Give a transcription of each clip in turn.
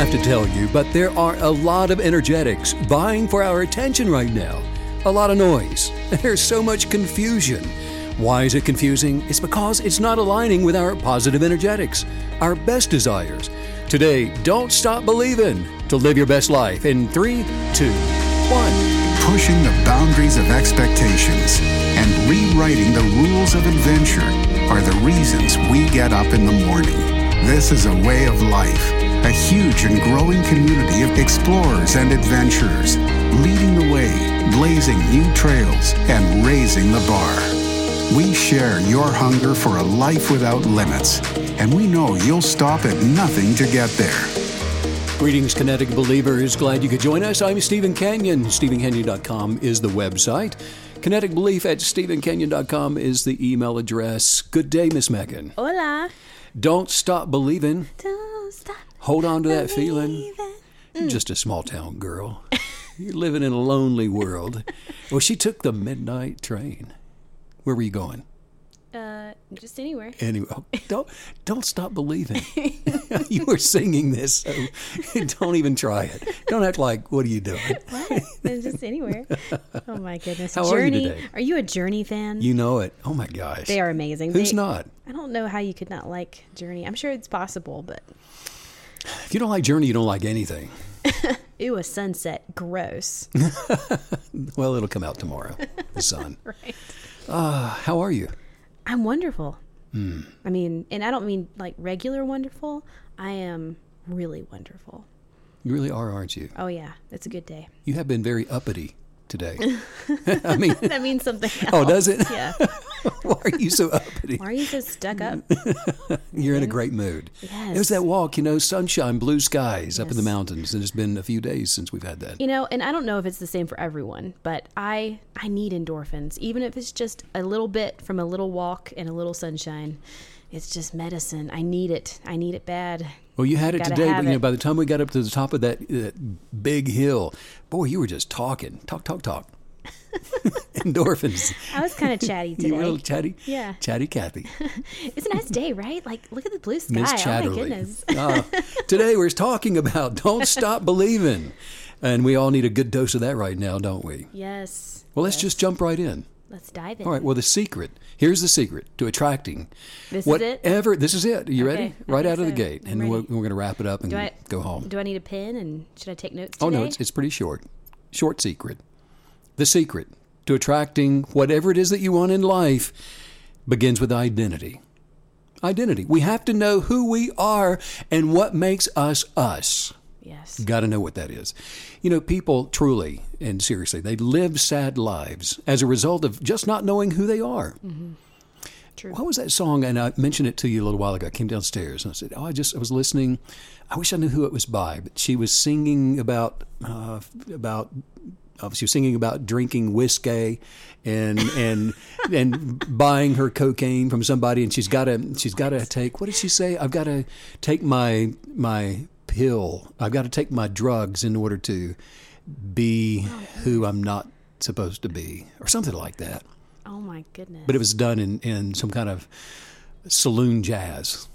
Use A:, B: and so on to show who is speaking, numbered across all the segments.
A: have to tell you, but there are a lot of energetics vying for our attention right now. A lot of noise. There's so much confusion. Why is it confusing? It's because it's not aligning with our positive energetics, our best desires. Today, don't stop believing to live your best life in three, two, one.
B: Pushing the boundaries of expectations and rewriting the rules of adventure are the reasons we get up in the morning. This is a way of life, a huge and growing community of explorers and adventurers, leading the way, blazing new trails, and raising the bar. We share your hunger for a life without limits, and we know you'll stop at nothing to get there.
A: Greetings, Kinetic Believers. Glad you could join us. I'm Stephen Canyon. StephenCanyon.com is the website. Kinetic Belief at StephenCanyon.com is the email address. Good day, Miss Megan.
C: Hola.
A: Don't stop believing.
C: Don't stop.
A: Hold on to that feeling. You're just a small town girl. You're living in a lonely world. Well, she took the midnight train. Where were you going?
C: Uh, just anywhere.
A: Anyway, oh, don't don't stop believing. you were singing this, so don't even try it. Don't act like what are you doing?
C: What? just anywhere. Oh my goodness.
A: How are you today?
C: Are you a Journey fan?
A: You know it. Oh my gosh.
C: they are amazing.
A: Who's
C: They-
A: not?
C: I don't know how you could not like Journey. I'm sure it's possible, but
A: If you don't like Journey, you don't like anything.
C: ew, a sunset. Gross.
A: Well, it'll come out tomorrow. The sun.
C: right.
A: How are you?
C: I'm wonderful.
A: Hmm.
C: I mean, and I don't mean like regular wonderful. I am really wonderful.
A: You really are, aren't you?
C: Oh yeah, it's a good day.
A: You have been very uppity today. I mean,
C: That means something. Else.
A: oh, does it?
C: Yeah.
A: Why are you so uppity?
C: Why are you so stuck up?
A: You're in a great mood.
C: Yes.
A: It was that walk, you know, sunshine, blue skies up in the mountains, and it's been a few days since we've had that.
C: You know, and I don't know if it's the same for everyone, but I I need endorphins, even if it's just a little bit from a little walk and a little sunshine. It's just medicine. I need it. I need it bad.
A: Well, you had it
C: Gotta
A: today, but you know, by the time we got up to the top of that, that big hill, boy, you were just talking, talk, talk, talk. Endorphins.
C: I was kind of chatty today.
A: You were a little chatty,
C: Yeah.
A: chatty Kathy,
C: It's a nice day, right? Like, look at the blue sky.
A: Miss
C: Oh my goodness.
A: Ah, today we're talking about don't stop believing, and we all need a good dose of that right now, don't we?
C: Yes.
A: Well, let's just jump right in.
C: Let's dive in.
A: All right. Well, the secret. Here's the secret to attracting.
C: This is it?
A: whatever. This is it. Are you
C: Okay,
A: ready? Right out of the gate, and we're, we're going to wrap it up and
C: I
A: go home.
C: Do I need a pen and should I take notes?
A: Oh no, it's, it's pretty short. Short secret. The secret to attracting whatever it is that you want in life begins with identity. Identity. We have to know who we are and what makes us us.
C: Yes.
A: Got to know what that is. You know, people truly and seriously, they live sad lives as a result of just not knowing who they are.
C: True.
A: What was that song? And I mentioned it to you a little while ago. I came downstairs and I said, "Oh, I just I was listening. I wish I knew who it was by." But she was singing about uh, about. Uh, she was singing about drinking whiskey and and and buying her cocaine from somebody, and she's got to she's got to take what did she say? I've got to take my my pill. I've got to take my drugs in order to be who I'm not supposed to be, or something like that
C: Oh my goodness.
A: but it was done in, in some kind of saloon jazz.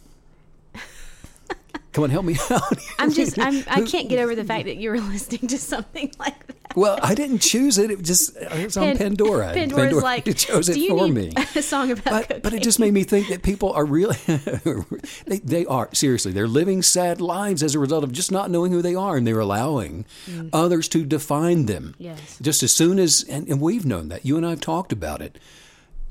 A: Come on, help me out.
C: I'm just I'm I can't get over the fact that you were listening to something like that.
A: well, I didn't choose it. It just it was on
C: Pan-
A: Pandora.
C: Pandora's
A: Pandora
C: like,
A: chose it
C: do you
A: for me.
C: a song about
A: But,
C: cocaine?
A: but it just made me think that people are really they, they are seriously they're living sad lives as a result of just not knowing who they are and they're allowing others to define them
C: Mm. Yes.
A: just as soon as and, and we've known that you and i've talked about it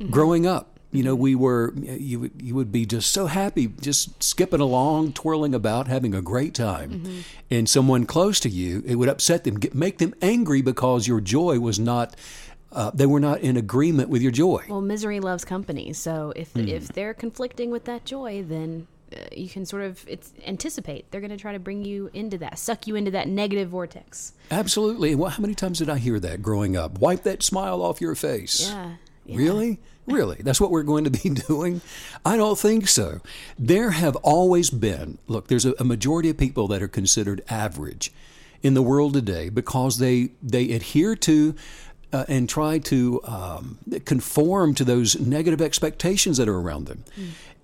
C: Mm-hmm.
A: growing up you know we were you would you would be just so happy just skipping along twirling about having a great time
C: Mm-hmm.
A: and someone close to you it would upset them get, make them angry because your joy was not uh, they were not in agreement with your joy
C: Well, misery loves company. So if
A: Hmm.
C: if they're conflicting with that joy, then uh, you can sort of it's anticipate they're going to try to bring you into that, suck you into that negative vortex.
A: Absolutely. And what, how many times did I hear that growing up? Wipe that smile off your face.
C: Yeah. yeah.
A: Really? Really? That's what we're going to be doing? I don't think so. There have always been, look, there's a, a majority of people that are considered average in the world today because they, they adhere to uh, and try to um, conform to those negative expectations that are around them.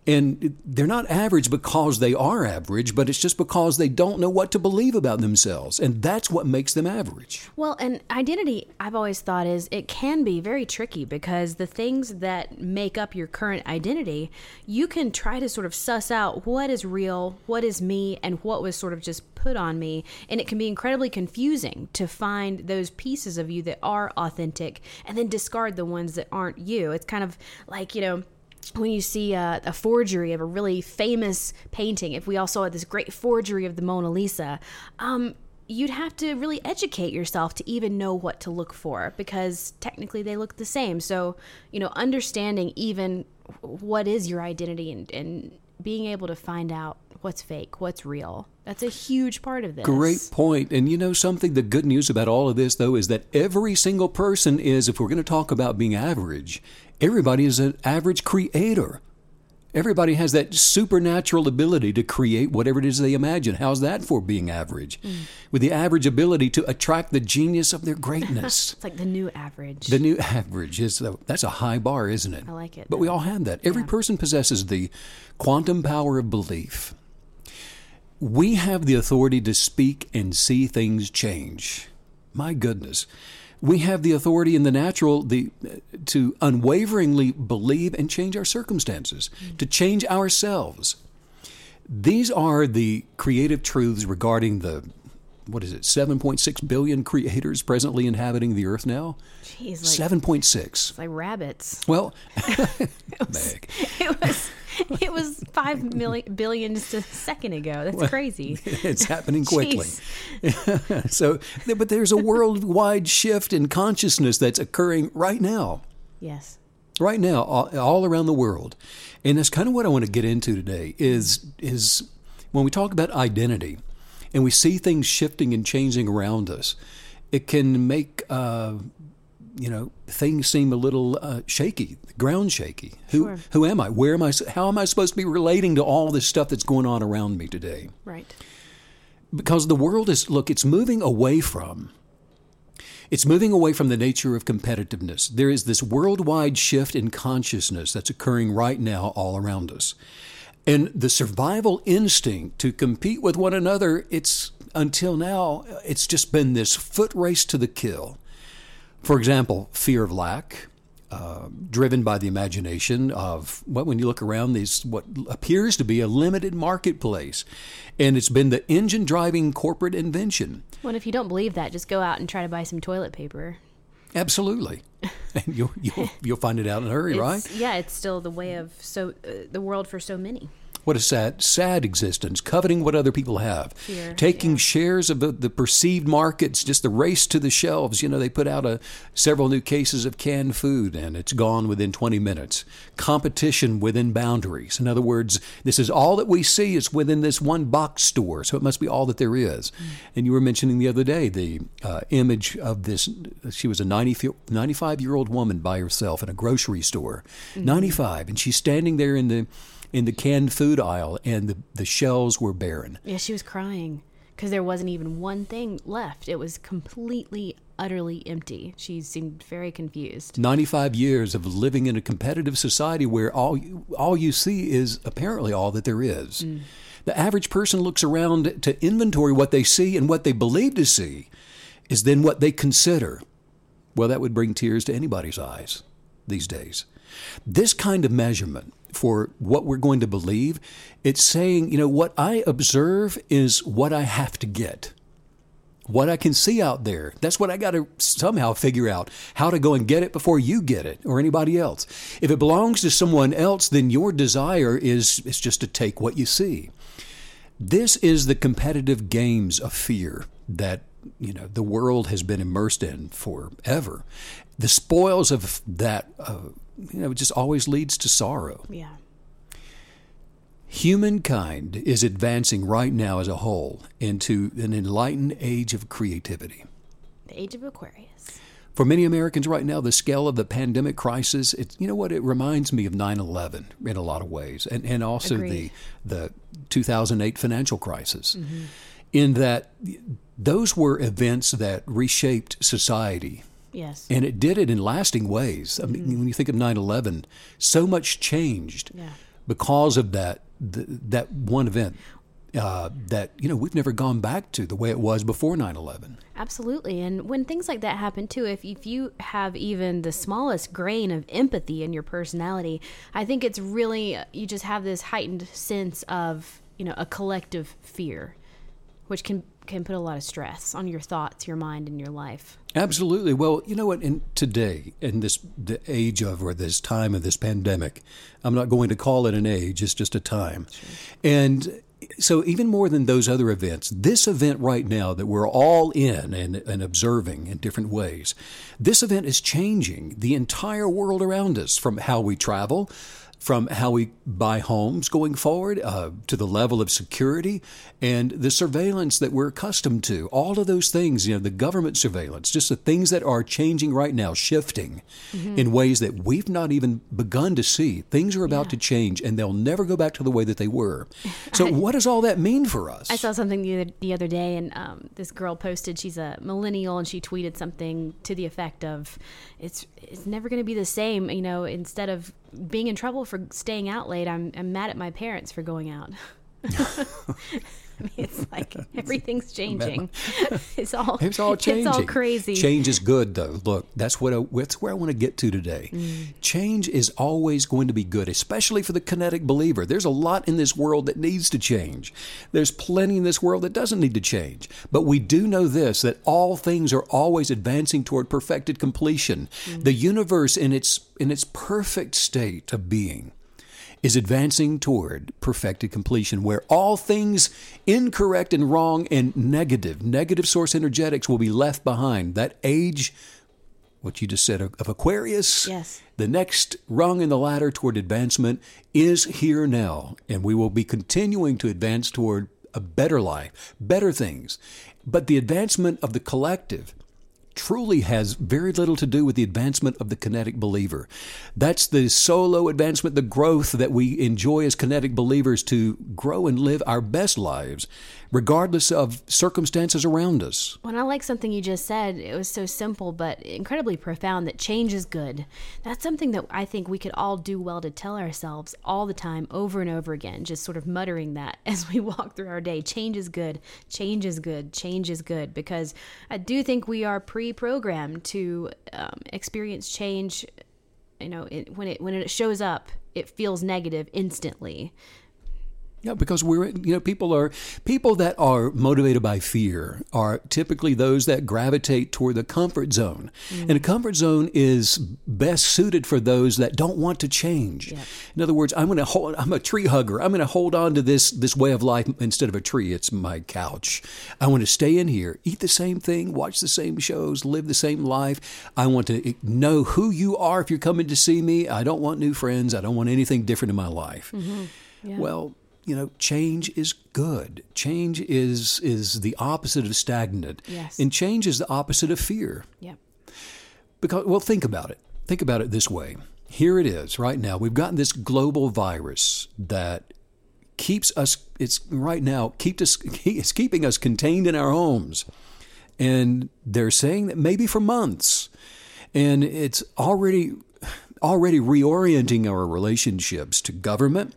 A: And they're not average because they are average, but it's just because they don't know what to believe about themselves. And that's what makes them average.
C: Well, and identity, I've always thought is it can be very tricky because the things that make up your current identity, you can try to sort of suss out what is real, what is me, and what was sort of just put on me. And it can be incredibly confusing to find those pieces of you that are authentic and then discard the ones that aren't you. It's kind of like, you know, when you see a, a, forgery of a really famous painting, if we all saw this great forgery of the Mona Lisa, um, you'd have to really educate yourself to even know what to look for because technically they look the same. So, you know, understanding even what is your identity and, and being able to find out what's fake, what's real. That's a huge part of this.
A: Great point. And you know something? The good news about all of this, though, is that every single person is, if we're going to talk about being average, everybody is an average creator. Everybody has that supernatural ability to create whatever it is they imagine. How's that for being average? Mm. With the average ability to attract the genius of their greatness.
C: it's like the new average.
A: The new average is a, that's a high bar, isn't it?
C: I like it.
A: But we all have that. Every yeah. person possesses the quantum power of belief. We have the authority to speak and see things change. My goodness we have the authority in the natural the, to unwaveringly believe and change our circumstances, mm-hmm. to change ourselves. These are the creative truths regarding the what is it, 7.6 billion creators presently inhabiting the earth now?
C: Jeez,
A: like, 7.6.
C: Like rabbits.
A: Well,
C: it, was, it was it was five million billion just a second ago. That's well, crazy.
A: It's happening quickly. so, but there's a worldwide shift in consciousness that's occurring right now.
C: Yes.
A: Right now, all, all around the world, and that's kind of what I want to get into today. Is is when we talk about identity, and we see things shifting and changing around us, it can make uh, you know things seem a little uh, shaky, ground shaky. Who
C: sure.
A: who am I? Where am I? How am I supposed to be relating to all this stuff that's going on around me today?
C: Right.
A: Because the world is look, it's moving away from. It's moving away from the nature of competitiveness. There is this worldwide shift in consciousness that's occurring right now all around us. And the survival instinct to compete with one another, it's until now, it's just been this foot race to the kill. For example, fear of lack, uh, driven by the imagination of what when you look around these what appears to be a limited marketplace. And it's been the engine driving corporate invention.
C: Well if you don't believe that just go out and try to buy some toilet paper
A: absolutely. And you'll, you'll you'll find it out in a hurry
C: it's,
A: right?
C: yeah it's still the way of so uh, the world for so many
A: what a sad, sad existence, coveting what other people have,
C: Fear,
A: taking
C: yeah.
A: shares of the, the, perceived markets, just the race to the shelves. You know, they put out a, several new cases of canned food and it's gone within 20 minutes. Competition within boundaries. In other words, this is all that we see is within this one box store, so it must be all that there is. Mm. And you were mentioning the other day the uh, image of this, she was a 90, 95 year old woman by herself in a grocery store, mm-hmm. 95, and she's standing there in the in the canned food aisle, and the, the shelves were barren.
C: Yeah, she was crying because there wasn't even one thing left. It was completely, utterly empty. She seemed very confused.
A: 95 years of living in a competitive society where all you, all you see is apparently all that there is. Mm. The average person looks around to inventory what they see, and what they believe to see is then what they consider. Well, that would bring tears to anybody's eyes these days. This kind of measurement for what we're going to believe. It's saying, you know, what I observe is what I have to get. What I can see out there. That's what I got to somehow figure out how to go and get it before you get it or anybody else. If it belongs to someone else, then your desire is, is just to take what you see. This is the competitive games of fear that you know the world has been immersed in forever. The spoils of that uh, you know, it just always leads to sorrow.
C: Yeah.
A: Humankind is advancing right now as a whole into an enlightened age of creativity.
C: The age of Aquarius.
A: For many Americans right now, the scale of the pandemic crisis, it, you know what, it reminds me of 9 11 in a lot of ways, and, and also the, the 2008 financial crisis, mm-hmm. in that those were events that reshaped society
C: Yes.
A: And it did it in lasting ways. I mean, mm-hmm. when you think of 9 11, so much changed.
C: Yeah.
A: because of that th- that one event uh, that you know we've never gone back to the way it was before 9/11.
C: Absolutely. And when things like that happen too, if, if you have even the smallest grain of empathy in your personality, I think it's really, you just have this heightened sense of, you know, a collective fear, which can, can put a lot of stress on your thoughts, your mind, and your life.
A: Absolutely. Well, you know what? In today, in this the age of or this time of this pandemic, I'm not going to call it an age; it's just a time. Sure. And so even more than those other events, this event right now that we're all in and, and observing in different ways, this event is changing the entire world around us from how we travel from how we buy homes going forward uh, to the level of security and the surveillance that we're accustomed to. All of those things, you know, the government surveillance, just the things that are changing right now, shifting mm-hmm. in ways that we've not even begun to see. Things are about yeah. to change and they'll never go back to the way that they were. So, I, what does all that mean for us?
C: I saw something the other, the other day, and um, this girl posted, she's a millennial, and she tweeted something to the effect of, it's, it's never going to be the same, you know, instead of being in trouble for staying out late, I'm, I'm mad at my parents for going out. I mean, it's like everything's changing. It's all
A: it's all changing.
C: It's all crazy.
A: Change is good, though. Look, that's what I, that's where I want to get to today. Mm. Change is always going to be good, especially for the kinetic believer. There's a lot in this world that needs to change. There's plenty in this world that doesn't need to change. But we do know this: that all things are always advancing toward perfected completion. Mm. The universe, in its in its perfect state of being is advancing toward perfected completion, where all things incorrect and wrong and negative, negative source energetics will be left behind. That age, what you just said of, Aquarius,
C: yes.
A: the next rung in the ladder toward advancement is here now, and we will be continuing to advance toward a better life, better things. But the advancement of the collective truly has very little to do with the advancement of the kinetic believer. That's the solo advancement, the growth that we enjoy as kinetic believers to grow and live our best lives regardless of circumstances around us.
C: When I like something you just said, it was so simple but incredibly profound that change is good. That's something that I think we could all do well to tell ourselves all the time, over and over again, just sort of muttering that as we walk through our day. Change is good, change is good, change is good, because I do think we are pre programmed to um, experience change. You know, it, when it when it shows up, it feels negative instantly.
A: Yeah, because we're you know people are people that are motivated by fear are typically those that gravitate toward the comfort zone, mm. and a comfort zone is best suited for those that don't want to change. Yeah. In other words, I'm going to hold. I'm a tree hugger. I'm going to hold on to this this way of life instead of a tree. It's my couch. I want to stay in here, eat the same thing, watch the same shows, live the same life. I want to know who you are if you're coming to see me. I don't want new friends. I don't want anything different in my life. Mm-hmm. Yeah. Well you know, change is good. Change is is the opposite of stagnant.
C: Yes.
A: And change is the opposite of fear.
C: Yep.
A: Because well, think about it. Think about it this way. Here it is right now. We've gotten this global virus that keeps us it's right now keep us it's keeping us contained in our homes. And they're saying that maybe for months. And it's already already reorienting our relationships to government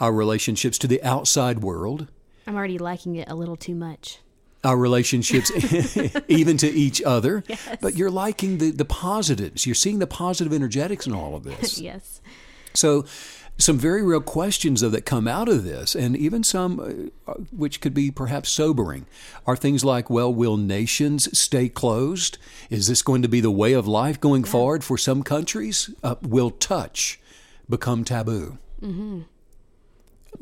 A: our relationships to the outside world.
C: I'm already liking it a little too much.
A: Our relationships, even to each other.
C: Yes.
A: But you're liking the, the positives. You're seeing the positive energetics in all of this.
C: yes.
A: So, some very real questions, though, that come out of this, and even some uh, which could be perhaps sobering, are things like well, will nations stay closed? Is this going to be the way of life going yeah. forward for some countries? Uh, will touch become taboo? Mm-hmm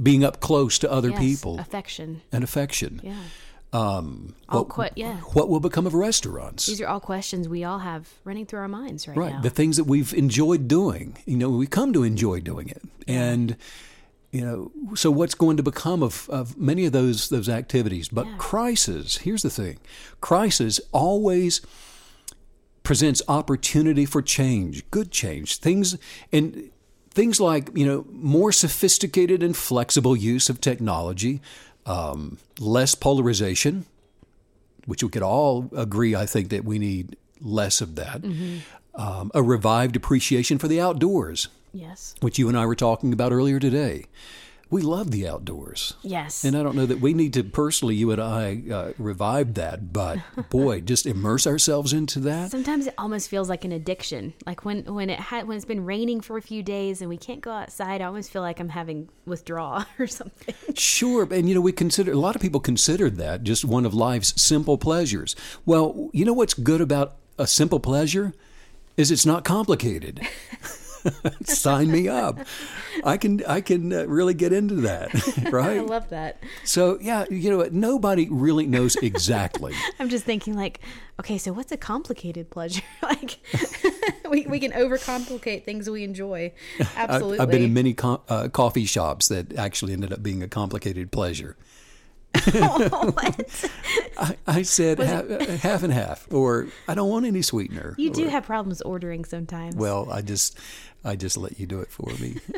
A: being up close to other
C: yes,
A: people,
C: affection
A: and affection.
C: Yeah.
A: Um,
C: all
A: what,
C: que- yeah.
A: What will become of restaurants?
C: These are all questions we all have running through our minds right,
A: right.
C: now.
A: The things that we've enjoyed doing. You know, we come to enjoy doing it, and you know, so what's going to become of, of many of those those activities? But
C: yeah.
A: crisis. Here's the thing: crisis always presents opportunity for change, good change. Things and things like you know more sophisticated and flexible use of technology, um, less polarization, which we could all agree. I think that we need less of that. Mm-hmm. um, a revived appreciation for the outdoors,
C: Yes.
A: which you and I were talking about earlier today. We love the outdoors.
C: Yes.
A: And I don't know that we need to personally, you and I, uh, revive that, but boy, just immerse ourselves into that.
C: Sometimes it almost feels like an addiction. Like when when it had when it's been raining for a few days and we can't go outside, I almost feel like I'm having withdrawal or something.
A: Sure, and you know we consider a lot of people consider that just one of life's simple pleasures. Well, you know what's good about a simple pleasure is it's not complicated. Sign me up. I can I can uh, really get into that, right?
C: I love that.
A: So yeah, you know what? Nobody really knows exactly.
C: I'm just thinking like, okay, so what's a complicated pleasure? like we we can overcomplicate things we enjoy. Absolutely.
A: I've, I've been in many co- uh, coffee shops that actually ended up being a complicated pleasure.
C: what?
A: I, I said half, uh, half and half, or I don't want any sweetener.
C: You do
A: or-
C: have problems ordering sometimes.
A: Well, I just, I just let you do it for me.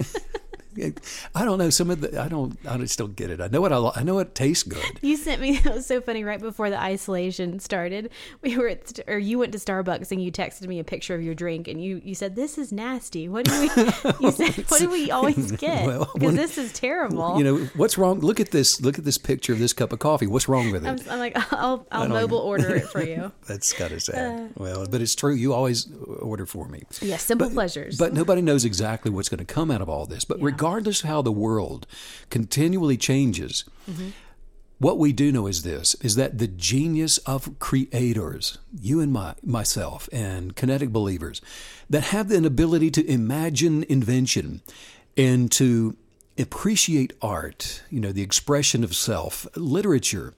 A: I don't know some of the. I don't. I just don't get it. I know what I. I know it tastes good.
C: You sent me. It was so funny. Right before the isolation started, we were at, or you went to Starbucks and you texted me a picture of your drink, and you you said this is nasty. What do we? You said what do we always get?
A: Well,
C: Because this is terrible.
A: You know what's wrong? Look at this. Look at this picture of this cup of coffee. What's wrong with it?
C: I'm, I'm like, I'll I'll mobile order it for you.
A: That's kind of
C: Uh.
A: sad. well, but it's true. You always order for me.
C: Yes, simple
A: But-
C: pleasures.
A: But nobody knows exactly what's going to come out of all this. But regardless of how the world continually changes, what we do know is this is that the genius of creators, you and my, myself, and kinetic believers, that have an ability to imagine invention and to appreciate art, you know, the expression of self, literature,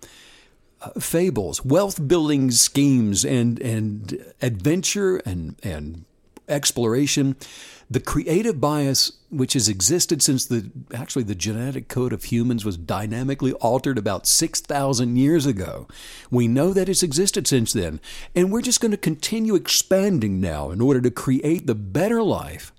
A: uh, fables, wealth building schemes, and and adventure and and exploration. The creative bias, which has existed since the actually the genetic code of humans was dynamically altered about six thousand years ago, we know that it's existed since then, and we're just going to continue expanding now in order to create the better life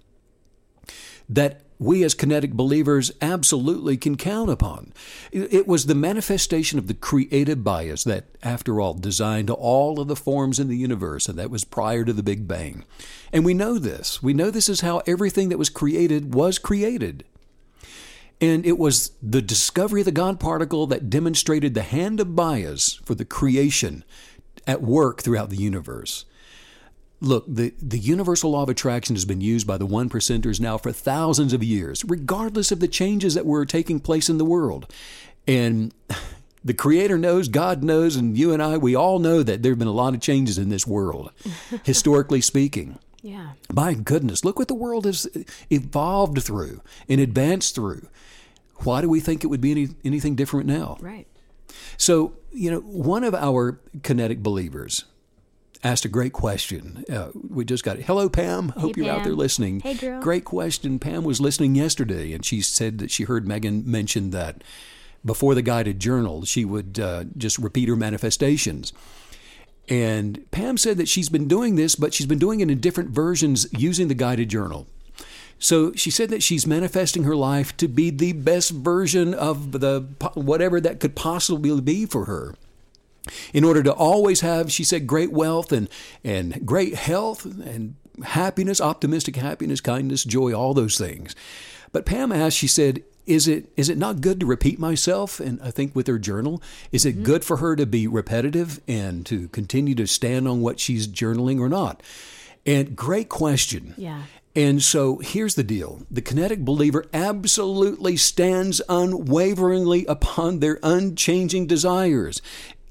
A: that we as kinetic believers absolutely can count upon. It was the manifestation of the creative bias that, after all, designed all of the forms in the universe, and that was prior to the Big Bang. And we know this. We know this is how everything that was created was created. And it was the discovery of the God particle that demonstrated the hand of bias for the creation at work throughout the universe. Look, the, the universal law of attraction has been used by the one percenters now for thousands of years, regardless of the changes that were taking place in the world. And the Creator knows, God knows, and you and I, we all know that there have been a lot of changes in this world, historically speaking.
C: yeah.
A: My goodness, look what the world has evolved through and advanced through. Why do we think it would be any, anything different now?
C: Right.
A: So, you know, one of our kinetic believers asked a great question. Uh, we just got it. Hello, Pam. Hope you're out there listening.
C: Hey, girl.
A: Great question. Pam was listening yesterday, and she said that she heard Megan mention that before the guided journal, she would uh, just repeat her manifestations. And Pam said that she's been doing this, but she's been doing it in different versions using the guided journal. So she said that she's manifesting her life to be the best version of the whatever that could possibly be for her. In order to always have, she said, great wealth and and great health and happiness, optimistic happiness, kindness, joy, all those things. But Pam asked, she said, is it is it not good to repeat myself? And I think with her journal, is it mm-hmm. good for her to be repetitive and to continue to stand on what she's journaling or not? And great question.
C: Yeah.
A: And so here's the deal the kinetic believer absolutely stands unwaveringly upon their unchanging desires.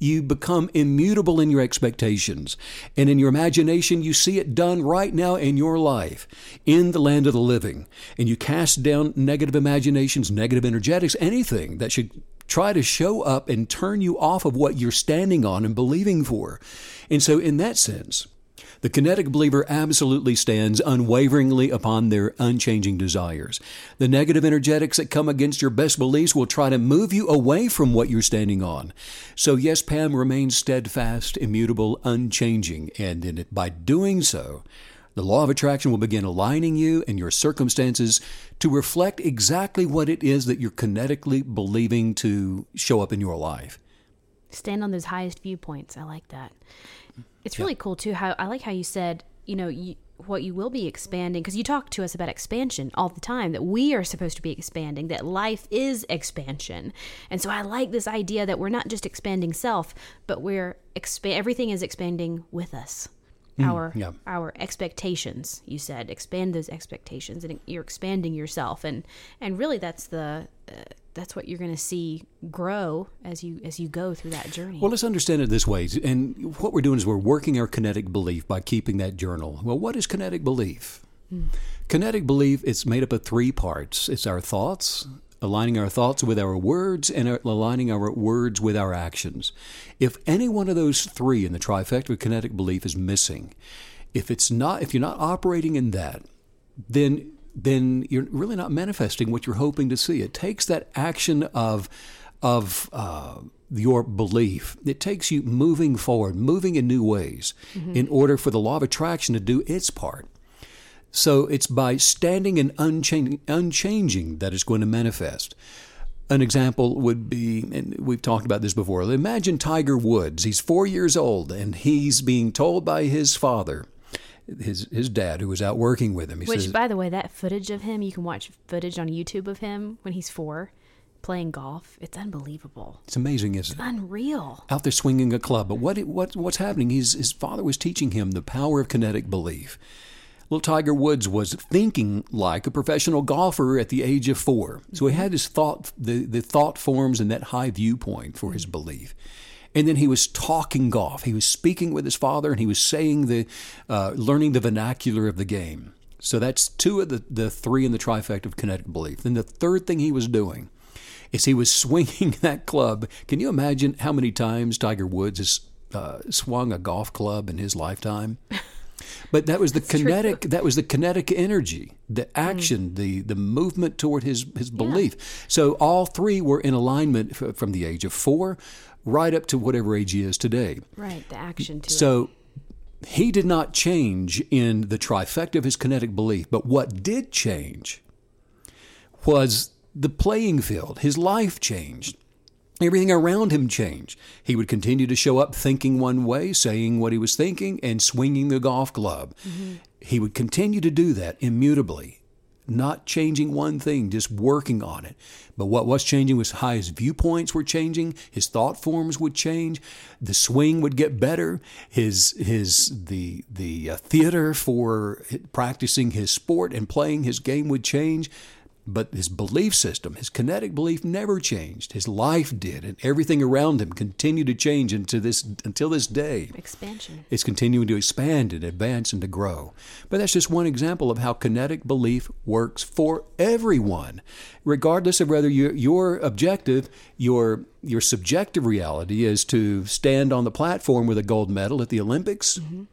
A: You become immutable in your expectations. And in your imagination, you see it done right now in your life, in the land of the living. And you cast down negative imaginations, negative energetics, anything that should try to show up and turn you off of what you're standing on and believing for. And so, in that sense, the kinetic believer absolutely stands unwaveringly upon their unchanging desires. The negative energetics that come against your best beliefs will try to move you away from what you're standing on. So, yes, Pam remains steadfast, immutable, unchanging, and in it, by doing so, the law of attraction will begin aligning you and your circumstances to reflect exactly what it is that you're kinetically believing to show up in your life.
C: stand on those highest viewpoints. I like that. It's really cool too. How I like how you said, you know, you, what you will be expanding because you talk to us about expansion all the time that we are supposed to be expanding that life is expansion and so i like this idea that we're not just expanding self but we're expa- everything is expanding with us our
A: yeah.
C: our expectations you said expand those expectations and you're expanding yourself and and really that's the uh, that's what you're going to see grow as you as you go through that journey
A: Well, let's understand it this way. And what we're doing is we're working our kinetic belief by keeping that journal. Well, what is kinetic belief? Hmm. Kinetic belief is made up of three parts. It's our thoughts, aligning our thoughts with our words, and aligning our words with our actions. If any one of those three in the trifecta of kinetic belief is missing, if it's not, if you're not operating in that, then then you're really not manifesting what you're hoping to see. It takes that action of of uh, your belief. It takes you moving forward, moving in new ways, in order for the law of attraction to do its part. So it's by standing and unchanging, unchanging that it's going to manifest. An example would be, and we've talked about this before. Imagine Tiger Woods. He's four years old, and he's being told by his father, his his dad, who was out working with him. He
C: Which,
A: says,
C: by the way, that footage of him, you can watch footage on YouTube of him when he's four playing golf. It's unbelievable.
A: "It's amazing, isn't it?"
C: Unreal.
A: Out there swinging a club. But what what what's happening? He's, his father was teaching him the power of kinetic belief. Little Tiger Woods was thinking like a professional golfer at the age of four. So he mm-hmm. had his thought, the, the thought forms and that high viewpoint for his mm. belief. And then he was talking golf. He was speaking with his father and he was saying the, uh, learning the vernacular of the game. So that's two of the, the three in the trifecta of kinetic belief. Then the third thing he was doing is he was swinging that club. Can you imagine how many times Tiger Woods has uh, swung a golf club in his lifetime? But that was the kinetic. That was the kinetic energy, the action, the the movement toward his his belief. So all three were in alignment f- from the age of four, right up to whatever age he is today.
C: Right, the action to it.
A: So he did not change in the trifecta of his kinetic belief, but what did change was the playing field. His life changed. Everything around him changed. He would continue to show up thinking one way, saying what he was thinking, and swinging the golf club. Mm-hmm. He would continue to do that immutably, not changing one thing, just working on it. But what was changing was how his viewpoints were changing, his thought forms would change, the swing would get better, his his the the uh, theater for practicing his sport and playing his game would change. But his belief system, his kinetic belief never changed. His life did, and everything around him continued to change into this until this day.
C: expansion.
A: It's continuing to expand and advance and to grow. But that's just one example of how kinetic belief works for everyone, regardless of whether your your objective, your your subjective reality is to stand on the platform with a gold medal at the Olympics, mm-hmm.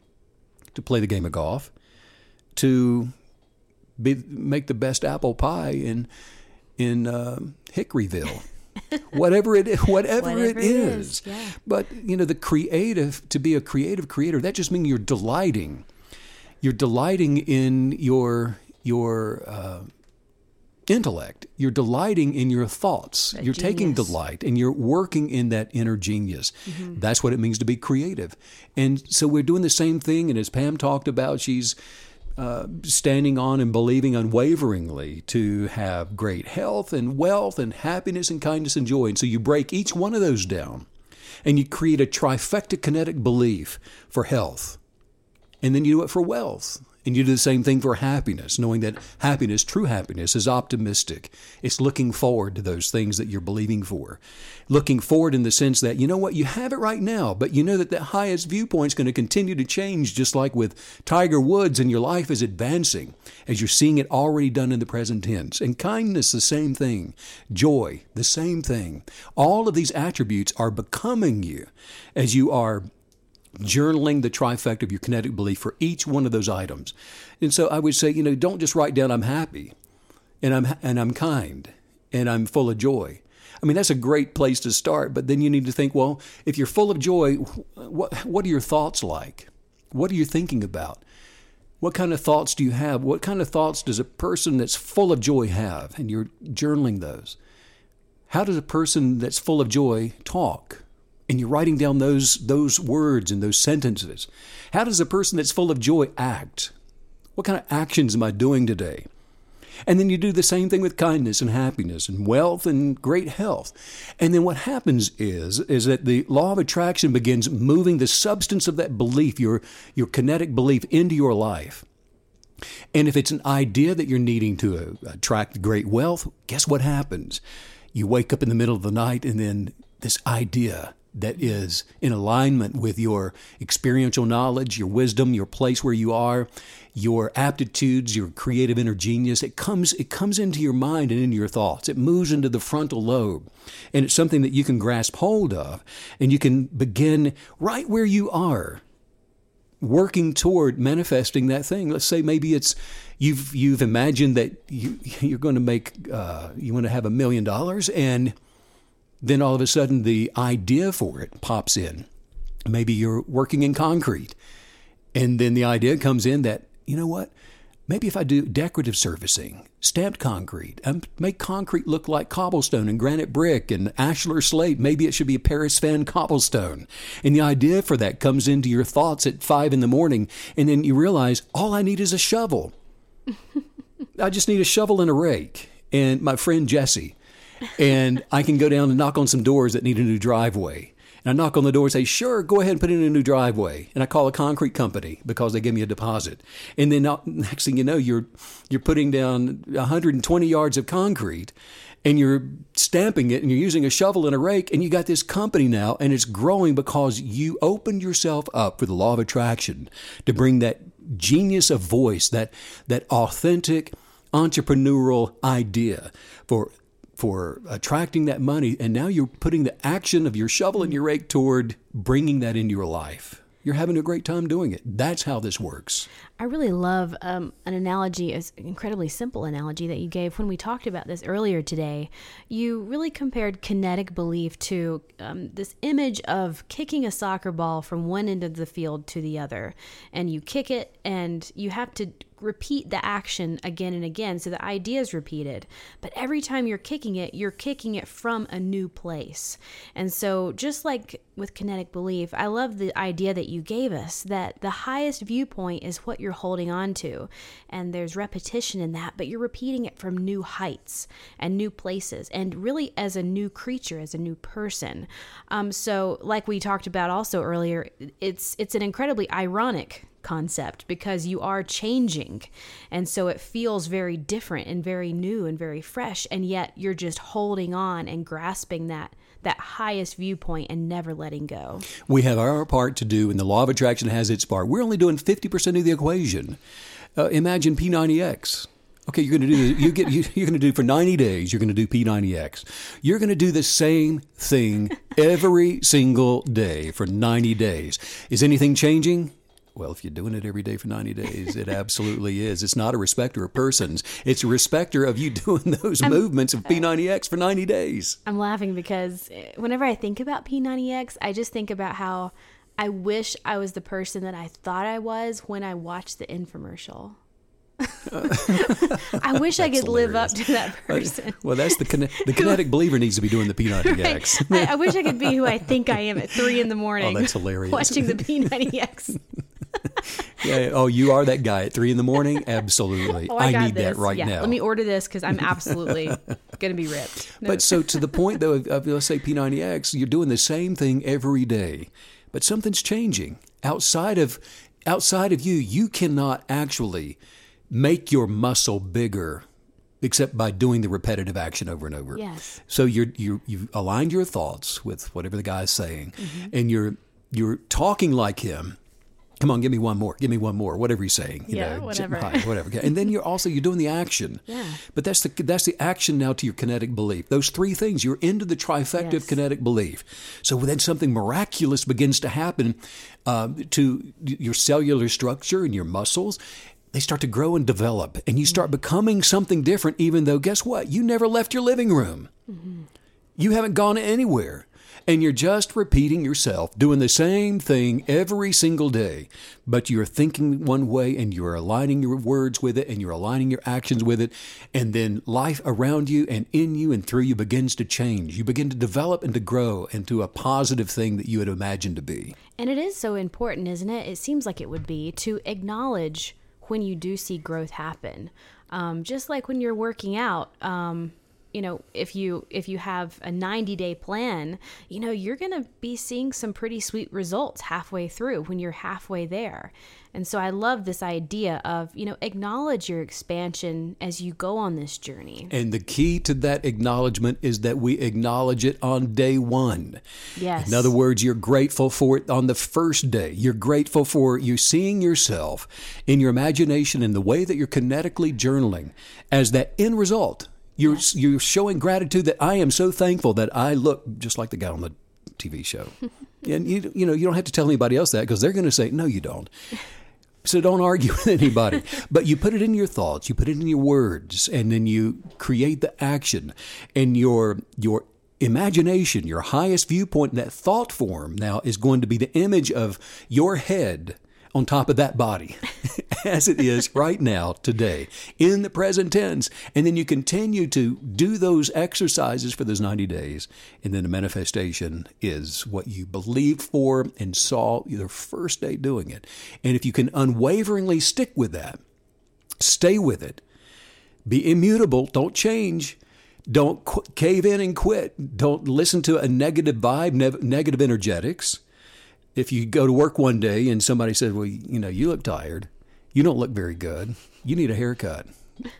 A: to play the game of golf, to be make the best apple pie in in uh, Hickoryville. whatever it whatever,
C: Whatever
A: it
C: it
A: is.
C: is, yeah.
A: But you know, the creative to be a creative creator, that just means you're delighting. You're delighting in your your uh, intellect. You're delighting in your thoughts.
C: That
A: you're taking delight and you're working in that inner genius. That's what it means to be creative. And so we're doing the same thing. And as Pam talked about, she's uh, standing on and believing unwaveringly to have great health and wealth and happiness and kindness and joy. And so you break each one of those down and you create a trifecta kinetic belief for health. And then you do it for wealth. And you do the same thing for happiness, knowing that happiness, true happiness, is optimistic. It's looking forward to those things that you're believing for. Looking forward in the sense that, you know what, you have it right now, but you know that that highest viewpoint is going to continue to change, just like with Tiger Woods, and your life is advancing as you're seeing it already done in the present tense. And kindness, the same thing. Joy, the same thing. All of these attributes are becoming you as you are journaling the trifecta of your kinetic belief for each one of those items. And so I would say, you know, don't just write down I'm happy and I'm and I'm kind and I'm full of joy. I mean, that's a great place to start, but then you need to think, well, if you're full of joy, what what are your thoughts like? What are you thinking about? What kind of thoughts do you have? What kind of thoughts does a person that's full of joy have? And you're journaling those. How does a person that's full of joy talk? And you're writing down those those words and those sentences. How does a person that's full of joy act? What kind of actions am I doing today? And then you do the same thing with kindness and happiness and wealth and great health. And then what happens is is that the law of attraction begins moving the substance of that belief, your your kinetic belief into your life. And if it's an idea that you're needing to uh, attract great wealth, guess what happens? You wake up in the middle of the night and then this idea that is in alignment with your experiential knowledge, your wisdom, your place where you are, your aptitudes, your creative inner genius. It comes it comes into your mind and into your thoughts. It moves into the frontal lobe. And it's something that you can grasp hold of and you can begin right where you are working toward manifesting that thing. Let's say maybe it's you've you've imagined that you you're going to make uh, you want to have a million dollars and then all of a sudden the idea for it pops in. Maybe you're working in concrete. And then the idea comes in that, you know what? Maybe if I do decorative surfacing, stamped concrete, and make concrete look like cobblestone and granite brick and ashlar slate, maybe it should be a Paris fan cobblestone. And the idea for that comes into your thoughts at five in the morning, and then you realize all I need is a shovel. I just need a shovel and a rake. And my friend Jesse, and I can go down and knock on some doors that need a new driveway. And I knock on the door and say, sure, go ahead and put in a new driveway. And I call a concrete company because they give me a deposit. And then next thing you know, you're, you're putting down 120 yards of concrete and you're stamping it and you're using a shovel and a rake and you got this company now and it's growing because you opened yourself up for the law of attraction to bring that genius of voice, that, that authentic entrepreneurial idea for for attracting that money. And now you're putting the action of your shovel and your rake toward bringing that into your life. You're having a great time doing it. That's how this works.
C: I really love um, an analogy, an incredibly simple analogy that you gave when we talked about this earlier today. You really compared kinetic belief to um, this image of kicking a soccer ball from one end of the field to the other. And you kick it, and you have to repeat the action again and again. So the idea is repeated. But every time you're kicking it, you're kicking it from a new place. And so, just like with kinetic belief, I love the idea that you gave us that the highest viewpoint is what you're holding on to. And there's repetition in that, but you're repeating it from new heights and new places and really as a new creature, as a new person. Um, so, like we talked about also earlier, it's it's an incredibly ironic concept because you are changing. And so it feels very different and very new and very fresh. And yet you're just holding on and grasping that that highest viewpoint and never letting go.
A: We have our part to do, and the law of attraction has its part. We're only doing 50% of the equation. Uh, imagine P90X. Okay, you're going to do you get you, you're going to do for 90 days. You're going to do P90X. You're going to do the same thing every single day for 90 days. Is anything changing? Well, if you're doing it every day for 90 days, it absolutely is. It's not a respecter of persons. It's a respecter of you doing those I'm, movements of uh, P90X for 90 days.
C: I'm laughing because uh, whenever I think about P90X, I just think about how I wish I was the person that I thought I was when I watched the infomercial. I wish I could hilarious. live up to that person.
A: Well, that's the the kinetic believer needs to be doing the P90X.
C: Right. I, I, wish I could be who I think I am at three in the morning.
A: Oh, that's hilarious!
C: Watching the P90X.
A: yeah. Oh, you are that guy at three in the morning. Absolutely.
C: Oh, I,
A: I need
C: this.
A: that right
C: yeah.
A: now.
C: Let me order this because I'm absolutely going to be ripped.
A: No. But so to the point though of, of let's say P90X, you're doing the same thing every day, but something's changing outside of outside of you. You cannot actually make your muscle bigger except by doing the repetitive action over and over.
C: Yes.
A: So you're you you've aligned your thoughts with whatever the guy's saying, mm-hmm. and you're you're talking like him come on, give me one more, give me one more, whatever he's saying,
C: you yeah, know, whatever,
A: whatever. And then you're also you're doing the action.
C: Yeah.
A: But that's the that's the action now to your kinetic belief. Those three things, you're into the trifecta yes. of kinetic belief. So then something miraculous begins to happen uh, to your cellular structure and your muscles. They start to grow and develop, and you start mm-hmm. becoming something different. Even though, guess what? You never left your living room. Mm-hmm. You haven't gone anywhere and you're just repeating yourself, doing the same thing every single day, but you're thinking one way and you're aligning your words with it and you're aligning your actions with it, and then life around you and in you and through you begins to change. You begin to develop and to grow into a positive thing that you had imagined to be.
C: And it is so important, isn't it? It seems like it would be to acknowledge when you do see growth happen. Um, just like when you're working out, um, you know if you if you have a 90 day plan you know you're going to be seeing some pretty sweet results halfway through when you're halfway there and so i love this idea of you know acknowledge your expansion as you go on this journey
A: And the key to that acknowledgement is that we acknowledge it on day one.
C: yes
A: In other words, you're grateful for it on the first day. You're grateful for you seeing yourself in your imagination in the way that you're kinetically journaling as that end result. You're, you're showing gratitude that I am so thankful that I look just like the guy on the TV show. and you, you know, you don't have to tell anybody else that because they're going to say, no, you don't. So don't argue with anybody. But you put it in your thoughts, you put it in your words, and then you create the action. And your your imagination, your highest viewpoint that thought form now is going to be the image of your head on top of that body as it is right now today. In the present tense. And then you continue to do those exercises for those 90 days. And then the manifestation is what you believed for and saw your first day doing it. And if you can unwaveringly stick with that stay with it. Be immutable. Don't change. Don't qu- cave in and quit. Don't listen to a negative vibe ne- negative energetics if you go to work one day and somebody says, "Well, you know, you look tired. You don't look very good. You need a haircut."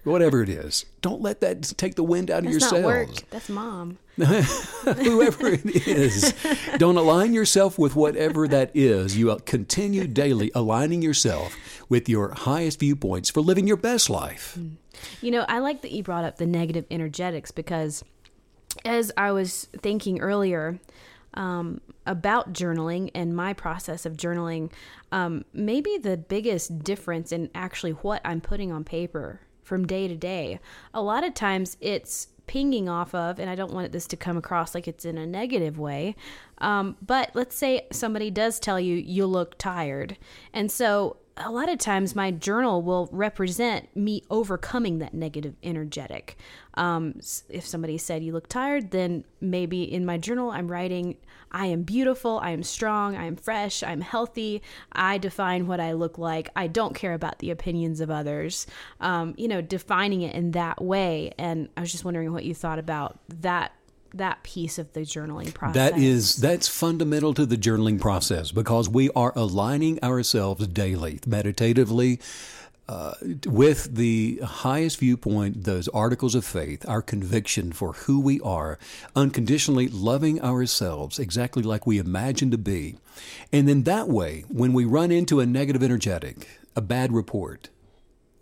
A: Whatever it is, don't let that take the wind out of your
C: not work
A: sails.
C: that's mom
A: Whoever it is, don't align yourself with whatever that is. You uh, continue daily aligning yourself with your highest viewpoints for living your best life. Mm.
C: You know, I like that you brought up the negative energetics because as I was thinking earlier um, about journaling and my process of journaling, um, maybe the biggest difference in actually what I'm putting on paper from day to day, a lot of times it's pinging off of, and I don't want this to come across like it's in a negative way, um, but let's say somebody does tell you you look tired. And so a lot of times my journal will represent me overcoming that negative energetic. Um, if somebody said you look tired, then maybe in my journal I'm writing, I am beautiful, I am strong, I am fresh, I'm healthy, I define what I look like, I don't care about the opinions of others. Um, you know, defining it in that way. And I was just wondering what you thought about that that piece of the journaling process.
A: That is that's fundamental to the journaling process because we are aligning ourselves daily, meditatively, uh, with the highest viewpoint, those articles of faith, our conviction for who we are, unconditionally loving ourselves exactly like we imagine to be. And then that way, when we run into a negative energetic, a bad report,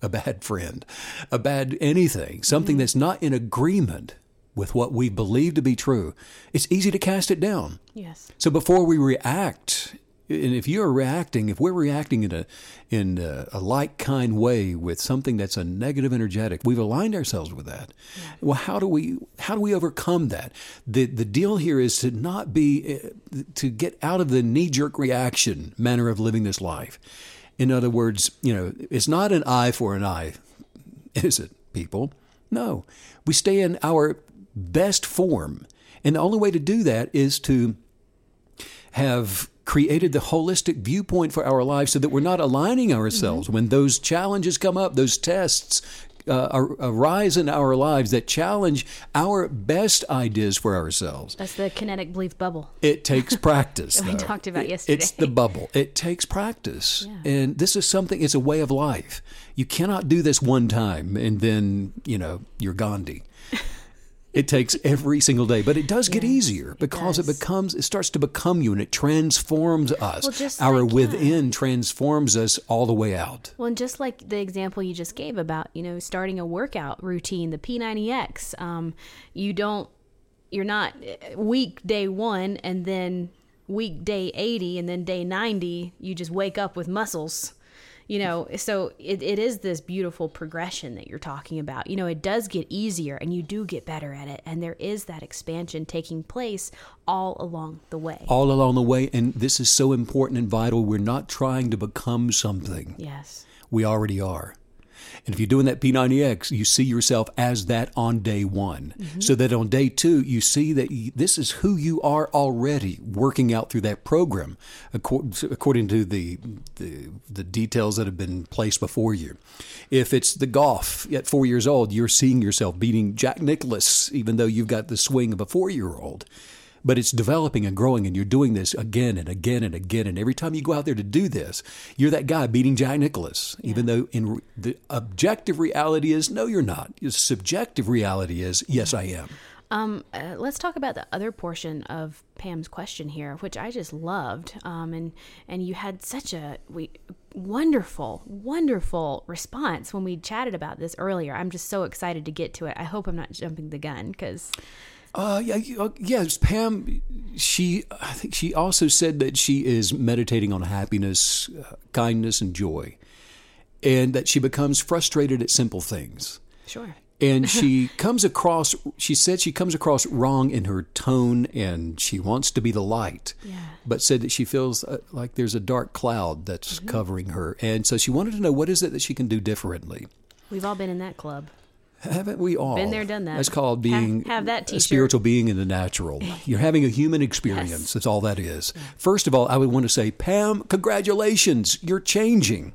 A: a bad friend, a bad anything, something that's not in agreement with what we believe to be true, it's easy to cast it down.
C: yes.
A: So before we react, and if you're reacting, if we're reacting in a in a, a like kind way with something that's a negative energetic, we've aligned ourselves with that. Well, how do we how do we overcome that? The the deal here is to not be to get out of the knee jerk reaction manner of living this life. In other words, you know, it's not an eye for an eye, is it, people? No, we stay in our best form, and the only way to do that is to have created the holistic viewpoint for our lives so that we're not aligning ourselves when those challenges come up, those tests uh, arise in our lives that challenge our best ideas for ourselves.
C: That's the kinetic belief bubble.
A: It takes practice.
C: We talked about
A: It-
C: yesterday.
A: It's the bubble. It takes practice.
C: Yeah.
A: And this is something, it's a way of life. You cannot do this one time and then, you know, you're Gandhi. It takes every single day, but it does get easier because it,
C: does.
A: becomes, it starts to become you and it transforms us.
C: Well,
A: Our
C: like, yeah.
A: within transforms us all the way out.
C: Well, and just like the example you just gave about, you know, starting a workout routine, the P90X, um, you don't, you're not uh, week day one and then week day 80 and then day 90, you just wake up with muscles. You know, so it, it is this beautiful progression that you're talking about. You know, it does get easier and you do get better at it. And there is that expansion taking place all along the way.
A: All along the way. And this is so important and vital. We're not trying to become something.
C: Yes.
A: We already are. And if you're doing that P90X, you see yourself as that on day one. Mm-hmm. So that on day two, you see that you, this is who you are already working out through that program, acco- according to the, the, the details that have been placed before you. If it's the golf at four years old, you're seeing yourself beating Jack Nicklaus, even though you've got the swing of a four year old but it's developing and growing and you're doing this again and again and again and every time you go out there to do this you're that guy beating jack nicklaus even though in re- the objective reality is no you're not the subjective reality is yes i am
C: Um, uh, let's talk about the other portion of Pam's question here, which I just loved. Um, and and you had such a we wonderful, wonderful response when we chatted about this earlier. I'm just so excited to get to it. I hope I'm not jumping the gun because
A: uh, yeah, uh, yes, Pam. She, I think she also said that she is meditating on happiness, uh, kindness, and joy, and that she becomes frustrated at simple things.
C: sure.
A: and she comes across she said she comes across wrong in her tone and she wants to be the light
C: Yeah.
A: but said that she feels uh, like there's a dark cloud that's
C: Mm-hmm.
A: covering her and so she wanted to know what is it that she can do differently
C: We've all been in that club.
A: Haven't we all
C: Been there, done that.
A: that's called being
C: have that
A: a spiritual being in the natural you're having a human experience that's all that is first of all i would want to say pam congratulations you're changing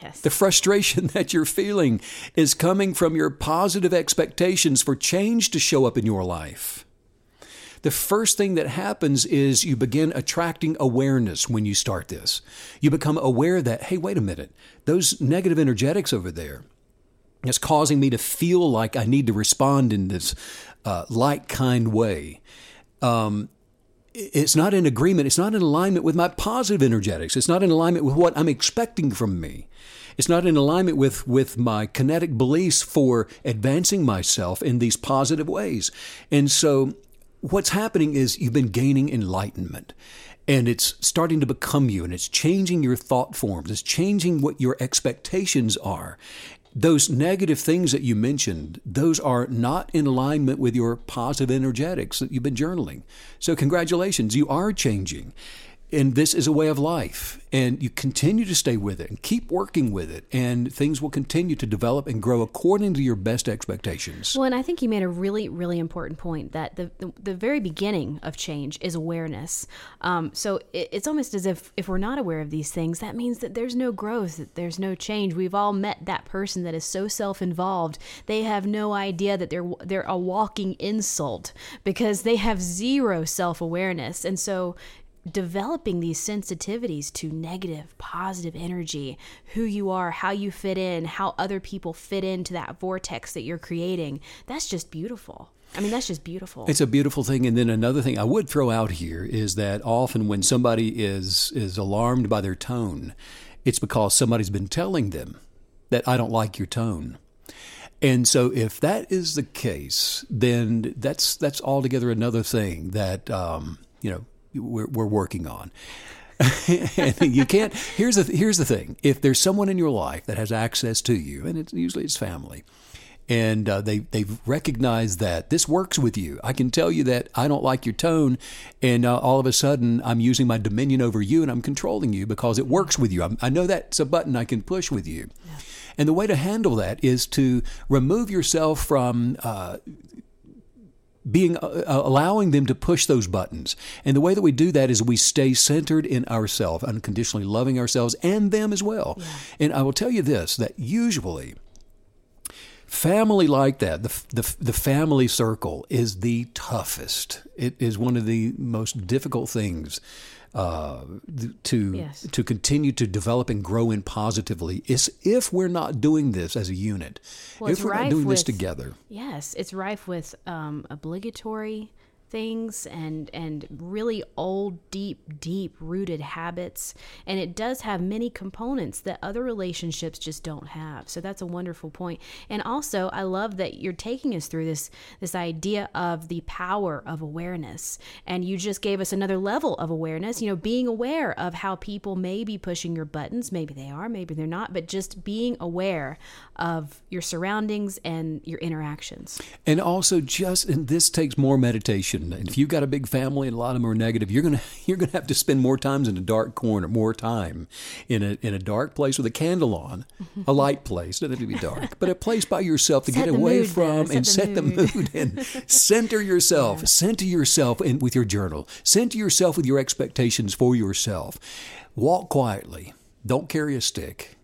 C: Yes.
A: The frustration that you're feeling is coming from your positive expectations for change to show up in your life. The first thing that happens is you begin attracting awareness when you start this. You become aware that, hey, wait a minute, those negative energetics over there, it's causing me to feel like I need to respond in this uh, light, kind way it's not in agreement. It's not in alignment with my positive energetics. It's not in alignment with what I'm expecting from me. It's not in alignment with, with my kinetic beliefs for advancing myself in these positive ways. And so what's happening is you've been gaining enlightenment and it's starting to become you and it's changing your thought forms. It's changing what your expectations are. Those negative things that you mentioned, those are not in alignment with your positive energetics that you've been journaling. So, congratulations, you are changing. And this is a way of life. And you continue to stay with it and keep working with it. And things will continue to develop and grow according to your best expectations.
C: Well, and I think you made a really, really important point that the the, the very beginning of change is awareness. Um, so it, it's almost as if if we're not aware of these things, that means that there's no growth, that there's no change. We've all met that person that is so self-involved, they have no idea that they're they're a walking insult because they have zero self-awareness, and so developing these sensitivities to negative, positive energy, who you are, how you fit in, how other people fit into that vortex that you're creating, that's just beautiful. I mean, that's just beautiful.
A: It's a beautiful thing. And then another thing I would throw out here is that often when somebody is is alarmed by their tone, it's because somebody's been telling them that I don't like your tone. And so if that is the case, then that's that's altogether another thing that um, you know we're, we're working on. you can't. Here's the here's the thing: if there's someone in your life that has access to you, and it's usually it's family, and uh, they they've recognized that this works with you. I can tell you that I don't like your tone, and uh, all of a sudden I'm using my dominion over you and I'm controlling you because it works with you. I'm, I know that's a button I can push with you, and the way to handle that is to remove yourself from. Uh, being uh, allowing them to push those buttons. And the way that we do that is we stay centered in ourselves unconditionally loving ourselves and them as well. And i will tell you this that usually family like that the, the, the family circle is the toughest. It is one of the most difficult things uh, to
C: Yes.
A: to continue to develop and grow in positively is if we're not doing this as a unit
C: Well,
A: if we're not doing this together
C: Yes, it's rife with um, obligatory things and and really old, deep, deep rooted habits, and it does have many components that other relationships just don't have. So that's a wonderful point. And also, I love that you're taking us through this this idea of the power of awareness, and you just gave us another level of awareness. You know, being aware of how people may be pushing your buttons. Maybe they are, maybe they're not, but just being aware of your surroundings and your interactions.
A: And also, just and this takes more meditation. And if you've got a big family and a lot of them are negative, you're gonna you're gonna have to spend more times in a dark corner, more time in a in a dark place with a candle on, mm-hmm. a light place. Doesn't have to be dark, but a place by yourself to
C: Set
A: get away
C: mood,
A: from
C: though.
A: and
C: Set
A: set
C: the
A: the
C: mood.
A: and center yourself. Center yourself in, with your journal. Center yourself with your expectations for yourself. Walk quietly. Don't carry a stick,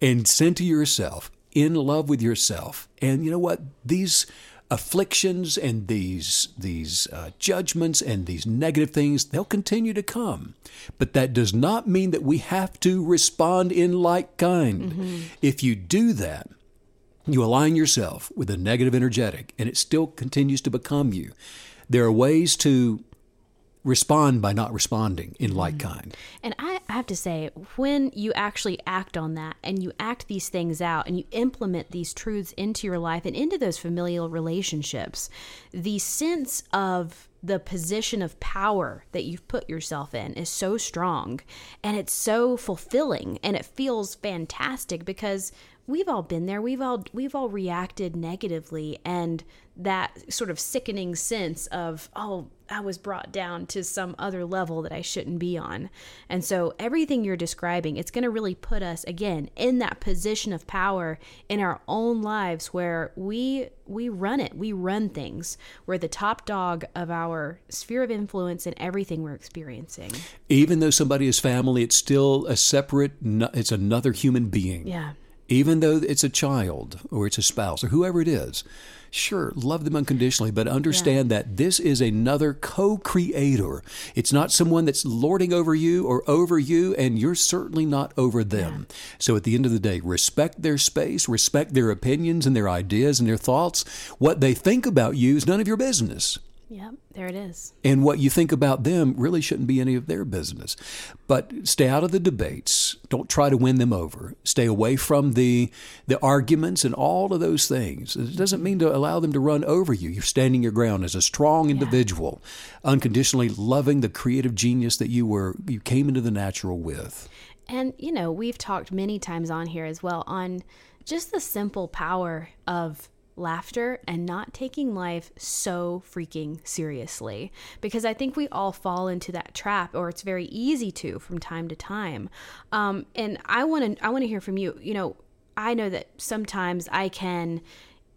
A: and center yourself in love with yourself. And you know what? These afflictions and these these uh, judgments and these negative things they'll continue to come. But that does not mean that we have to respond in like kind. If you do that you align yourself with a negative energetic and it still continues to become you. There are ways to respond by not responding in like mm-hmm. kind.
C: And I I have to say, when you actually act on that and you act these things out and you implement these truths into your life and into those familial relationships, the sense of the position of power that you've put yourself in is so strong and it's so fulfilling and it feels fantastic because we've all been there. We've all we've all reacted negatively and that sort of sickening sense of oh I was brought down to some other level that I shouldn't be on. And so everything you're describing, it's going to really put us again in that position of power in our own lives where we we run it. We run things. We're the top dog of our sphere of influence and everything we're experiencing.
A: even though somebody is family it's still a separate it's another human being
C: Yeah.
A: even though it's a child or it's a spouse or whoever it is. Sure, love them unconditionally, but understand that this is another co creator. It's not someone that's lording over you or over you, and you're certainly not over them. So at the end of the day, respect their space, respect their opinions and their ideas and their thoughts. What they think about you is none of your business.
C: Yep, there it is.
A: And what you think about them really shouldn't be any of their business. But stay out of the debates. Don't try to win them over. Stay away from the the arguments and all of those things. It doesn't mean to allow them to run over you. You're standing your ground as a strong individual, unconditionally loving the creative genius that you were you came into the natural with.
C: And, you know, we've talked many times on here as well on just the simple power of laughter and not taking life so freaking seriously. Because I think we all fall into that trap, or it's very easy to from time to time. Um, and I want to, I want to hear from you. You know, I know that sometimes I can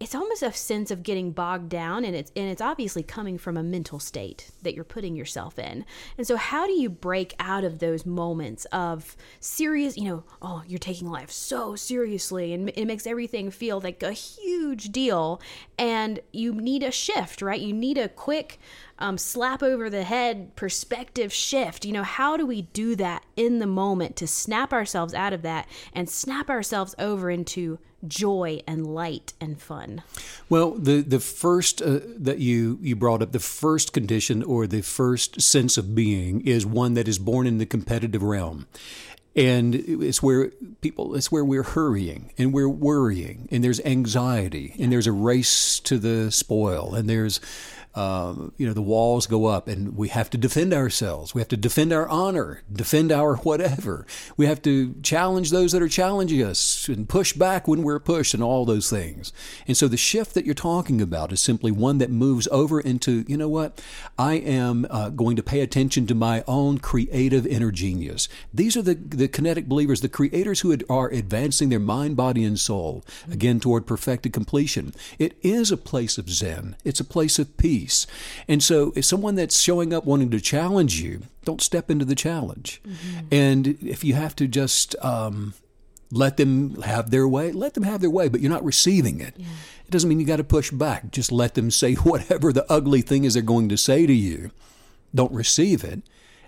C: it's almost a sense of getting bogged down and it's and it's obviously coming from a mental state that you're putting yourself in. And so how do you break out of those moments of serious, you know, oh, you're taking life so seriously and it makes everything feel like a huge deal and you need a shift, right? You need a quick um, slap over the head perspective shift. You know, how do we do that in the moment to snap ourselves out of that and snap ourselves over into joy and light and fun?
A: Well, the the first uh, that you you brought up, the first condition or the first sense of being is one that is born in the competitive realm. And it's where people, it's where we're hurrying and we're worrying and there's anxiety and there's a race to the spoil and there's, um, you know, the walls go up and we have to defend ourselves. We have to defend our honor, defend our whatever. We have to challenge those that are challenging us and push back when we're pushed and all those things. And so the shift that you're talking about is simply one that moves over into, you know what? I am uh, going to pay attention to my own creative inner genius. These are the, the kinetic believers, the creators who are advancing their mind, body, and soul, again, toward perfected completion. It is a place of Zen, it's a place of peace. And so, if someone that's showing up wanting to challenge you, don't step into the challenge. And if you have to just um, let them have their way, let them have their way, but you're not receiving it. It doesn't mean you got to push back. Just let them say whatever the ugly thing is they're going to say to you. Don't receive it.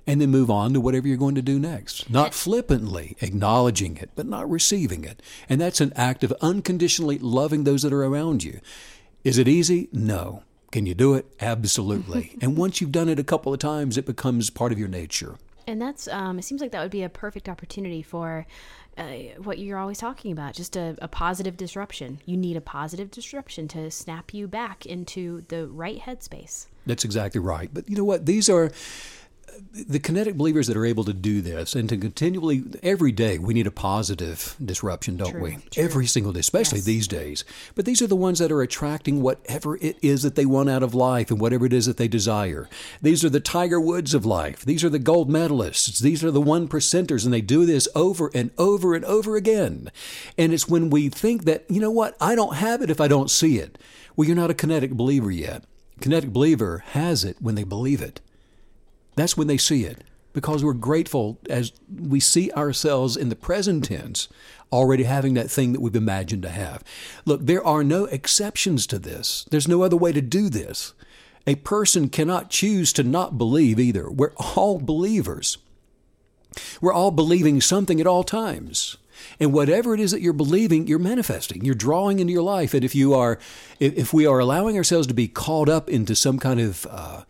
A: And then move on to whatever you're going to do next. Not flippantly acknowledging it, but not receiving it. And that's an act of unconditionally loving those that are around you. Is it easy? No. Can you do it? Absolutely. and once you've done it a couple of times, it becomes part of your nature.
C: And that's, um, it seems like that would be a perfect opportunity for uh, what you're always talking about just a, a positive disruption. You need a positive disruption to snap you back into the right headspace.
A: That's exactly right. But you know what? These are the kinetic believers that are able to do this and to continually every day we need a positive disruption don't
C: True,
A: we?
C: true.
A: every single day especially
C: Yes.
A: these days. But these are the ones that are attracting whatever it is that they want out of life and whatever it is that they desire. These are the tiger woods of life. These are the gold medalists. These are the one percenters and they do this over and over and over again. And it's when we think that you know what i don't have it if i don't see it. Well you're not a kinetic believer yet. Kinetic believer has it when they believe it that's when they see it because we're grateful as we see ourselves in the present tense already having that thing that we've imagined to have. Look, there are no exceptions to this. There's no other way to do this. A person cannot choose to not believe either. We're all believers. We're all believing something at all times. And whatever it is that you're believing, you're manifesting. You're drawing into your life. And if you are, if we are allowing ourselves to be caught up into some kind of uh,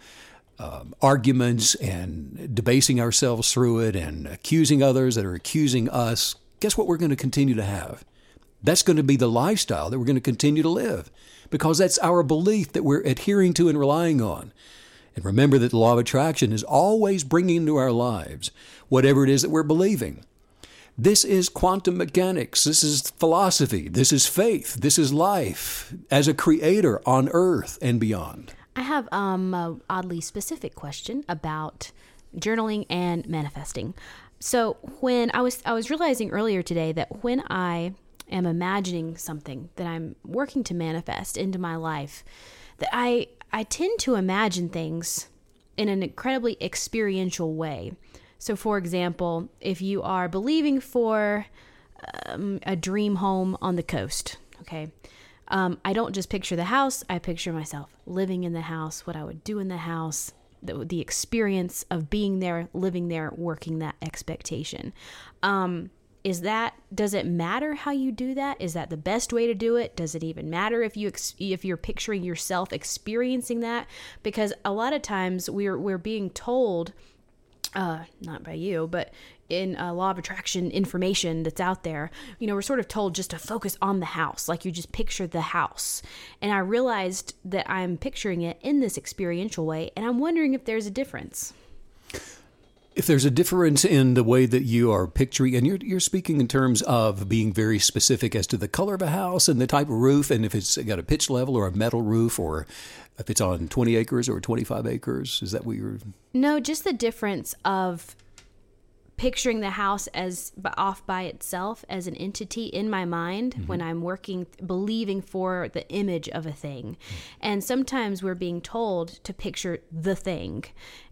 A: um, arguments and debasing ourselves through it and accusing others that are accusing us, guess what we're going to continue to have? That's going to be the lifestyle that we're going to continue to live because that's our belief that we're adhering to and relying on. And remember that the law of attraction is always bringing into our lives whatever it is that we're believing. This is quantum mechanics. This is philosophy. This is faith. This is life as a creator on earth and beyond.
C: I have um a oddly specific question about journaling and manifesting. So when I was I was realizing earlier today that when I am imagining something that I'm working to manifest into my life, that I I tend to imagine things in an incredibly experiential way. So for example, if you are believing for um, a dream home on the coast, okay? Um, I don't just picture the house, I picture myself living in the house, what I would do in the house, the, the experience of being there, living there, working that expectation. Um, is that does it matter how you do that? Is that the best way to do it? Does it even matter if you ex- if you're picturing yourself experiencing that? Because a lot of times we're we're being told uh, not by you, but in uh, law of attraction information that's out there, you know, we're sort of told just to focus on the house, like you just picture the house. And I realized that I'm picturing it in this experiential way, and I'm wondering if there's a difference.
A: If there's a difference in the way that you are picturing, and you're, you're speaking in terms of being very specific as to the color of a house and the type of roof, and if it's got a pitch level or a metal roof, or if it's on 20 acres or 25 acres, is that what you're.
C: No, just the difference of picturing the house as off by itself as an entity in my mind when I'm working, believing for the image of a thing. And sometimes we're being told to picture the thing.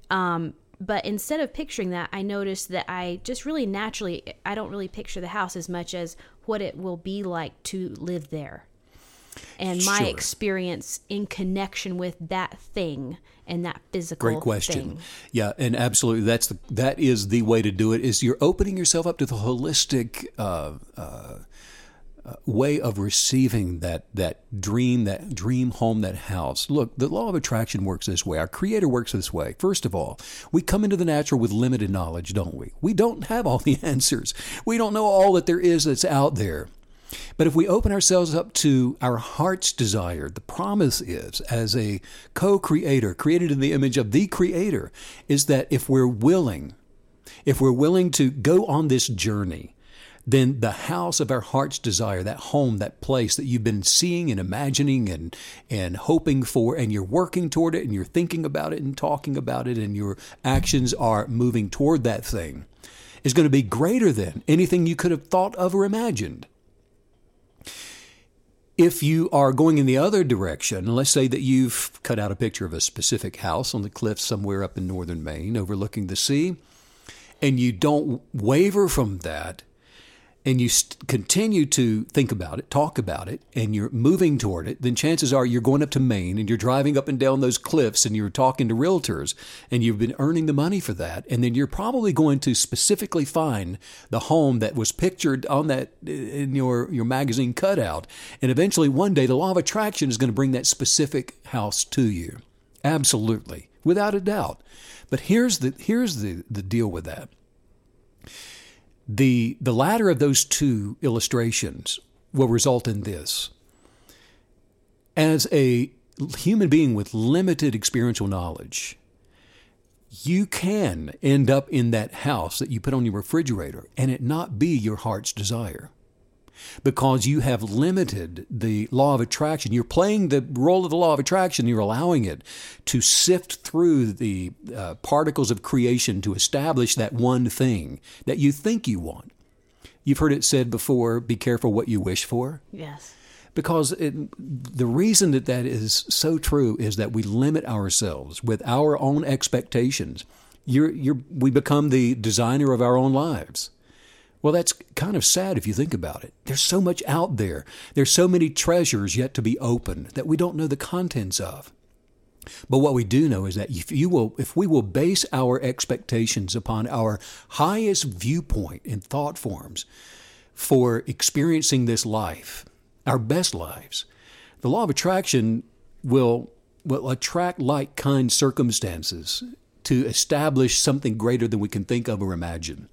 C: Um, but instead of picturing that, I noticed that I just really naturally, I don't really picture the house as much as what it will be like to live there and my
A: Sure.
C: experience in connection with that thing and that physical
A: Great question.
C: thing.
A: Yeah, and absolutely, that's the that is the way to do it. Is you're opening yourself up to the holistic uh, uh, uh, way of receiving that that dream, that dream home, that house. Look, the law of attraction works this way. Our Creator works this way. First of all, we come into the natural with limited knowledge, don't we? We don't have all the answers. We don't know all that there is that's out there. But if we open ourselves up to our heart's desire, the promise is, as a co creator, created in the image of the Creator, is that if we're willing, if we're willing to go on this journey, then the house of our heart's desire, that home, that place that you've been seeing and imagining and, and hoping for, and you're working toward it and you're thinking about it and talking about it, and your actions are moving toward that thing, is going to be greater than anything you could have thought of or imagined. If you are going in the other direction, let's say that you've cut out a picture of a specific house on the cliffs somewhere up in northern Maine overlooking the sea, and you don't waver from that, and you st- continue to think about it, talk about it, and you're moving toward it, then chances are you're going up to Maine and you're driving up and down those cliffs and you're talking to realtors and you've been earning the money for that. And then you're probably going to specifically find the home that was pictured on that in your, your magazine cutout. And eventually one day the law of attraction is going to bring that specific house to you. Absolutely. Without a doubt. But here's the, here's the, the deal with that the the latter of those two illustrations will result in this. As a human being with limited experiential knowledge you can end up in that house that you put on your refrigerator and it not be your heart's desire because you have limited the law of attraction. You're playing the role of the law of attraction. You're allowing it to sift through the uh, particles of creation to establish that one thing that you think you want. You've heard it said before be careful what you wish for.
C: Yes.
A: Because it, the reason that that is so true is that we limit ourselves with our own expectations. You're, you're, we become the designer of our own lives. Well, that's kind of sad if you think about it. There's so much out there. There's so many treasures yet to be opened that we don't know the contents of. But what we do know is that if you will if we will base our expectations upon our highest viewpoint and thought forms for experiencing this life, our best lives, the law of attraction will will attract like kind circumstances to establish something greater than we can think of or imagine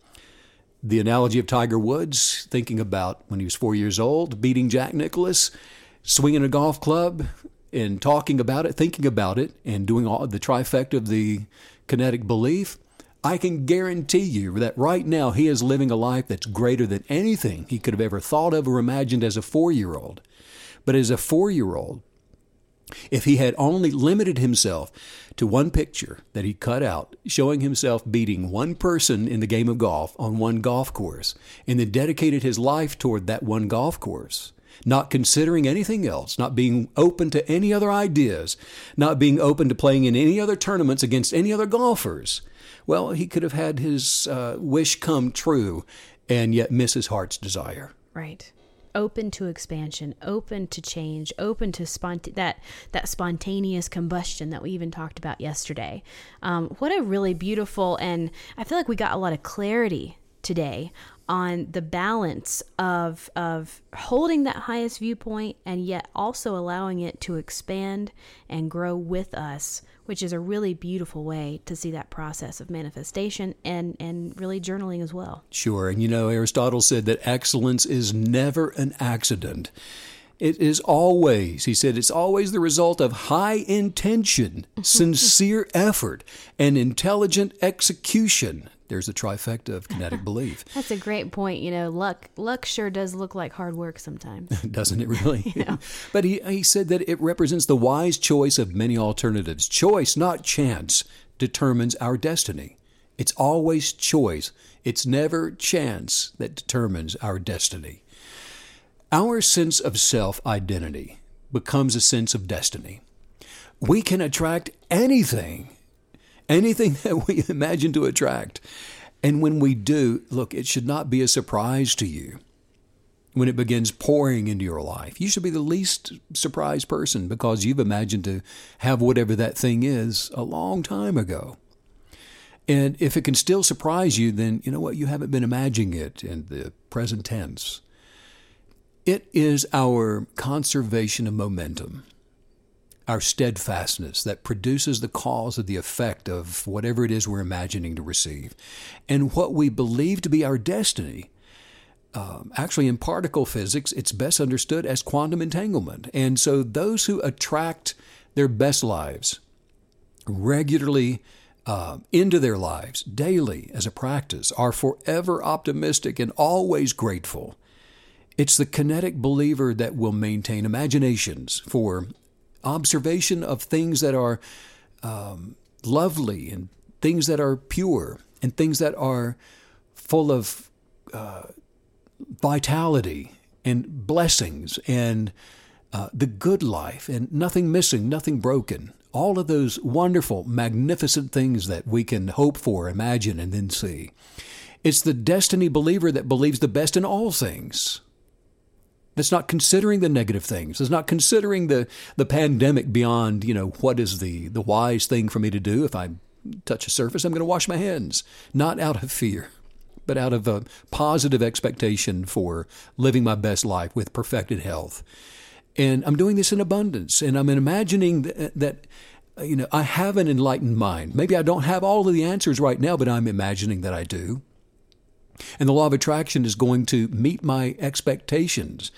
A: the analogy of Tiger Woods, thinking about when he was four years old, beating Jack Nicklaus, swinging a golf club, and talking about it, thinking about it, and doing all the trifecta of the kinetic belief. I can guarantee you that right now he is living a life that's greater than anything he could have ever thought of or imagined as a four year old. But as a four year old, if he had only limited himself to one picture that he cut out showing himself beating one person in the game of golf on one golf course and then dedicated his life toward that one golf course, not considering anything else, not being open to any other ideas, not being open to playing in any other tournaments against any other golfers, well, he could have had his uh, wish come true and yet miss his heart's desire.
C: Right open to expansion, open to change, open to spont- that that spontaneous combustion that we even talked about yesterday. Um, what a really beautiful and I feel like we got a lot of clarity today on the balance of of holding that highest viewpoint and yet also allowing it to expand and grow with us which is a really beautiful way to see that process of manifestation and and really journaling as well.
A: Sure. And you know aristotle said that excellence is never an accident. It is always, he said, it's always the result of high intention, mm-hmm. sincere effort, and intelligent execution. There's a trifecta of kinetic belief.
C: That's a great point. You know, luck luck sure does look like hard work sometimes.
A: Doesn't it really? Yeah. but he, he said that it represents the wise choice of many alternatives. Choice, not chance, determines our destiny. It's always choice. It's never chance that determines our destiny. Our sense of self identity becomes a sense of destiny. We can attract anything, anything that we imagine to attract. And when we do, look, it should not be a surprise to you when it begins pouring into your life. You should be the least surprised person because you've imagined to have whatever that thing is a long time ago. And if it can still surprise you, then you know what? You haven't been imagining it in the present tense. It is our conservation of momentum, our steadfastness that produces the cause of the effect of whatever it is we're imagining to receive. And what we believe to be our destiny. Um, actually, in particle physics, it's best understood as quantum entanglement. And so, those who attract their best lives regularly uh, into their lives daily as a practice are forever optimistic and always grateful it's the kinetic believer that will maintain imaginations for observation of things that are um, lovely and things that are pure and things that are full of uh, vitality and blessings and uh, the good life and nothing missing, nothing broken. All of those wonderful, magnificent things that we can hope for, imagine, and then see. It's the destiny believer that believes the best in all things that's not considering the negative things. That's not considering the, the pandemic beyond, you know, what is the, the wise thing for me to do if I touch a surface? I'm going to wash my hands. Not out of fear, but out of a positive expectation for living my best life with perfected health. And I'm doing this in abundance. And I'm imagining that, that you know, I have an enlightened mind. Maybe I don't have all of the answers right now, but I'm imagining that I do. And the law of attraction is going to meet my expectations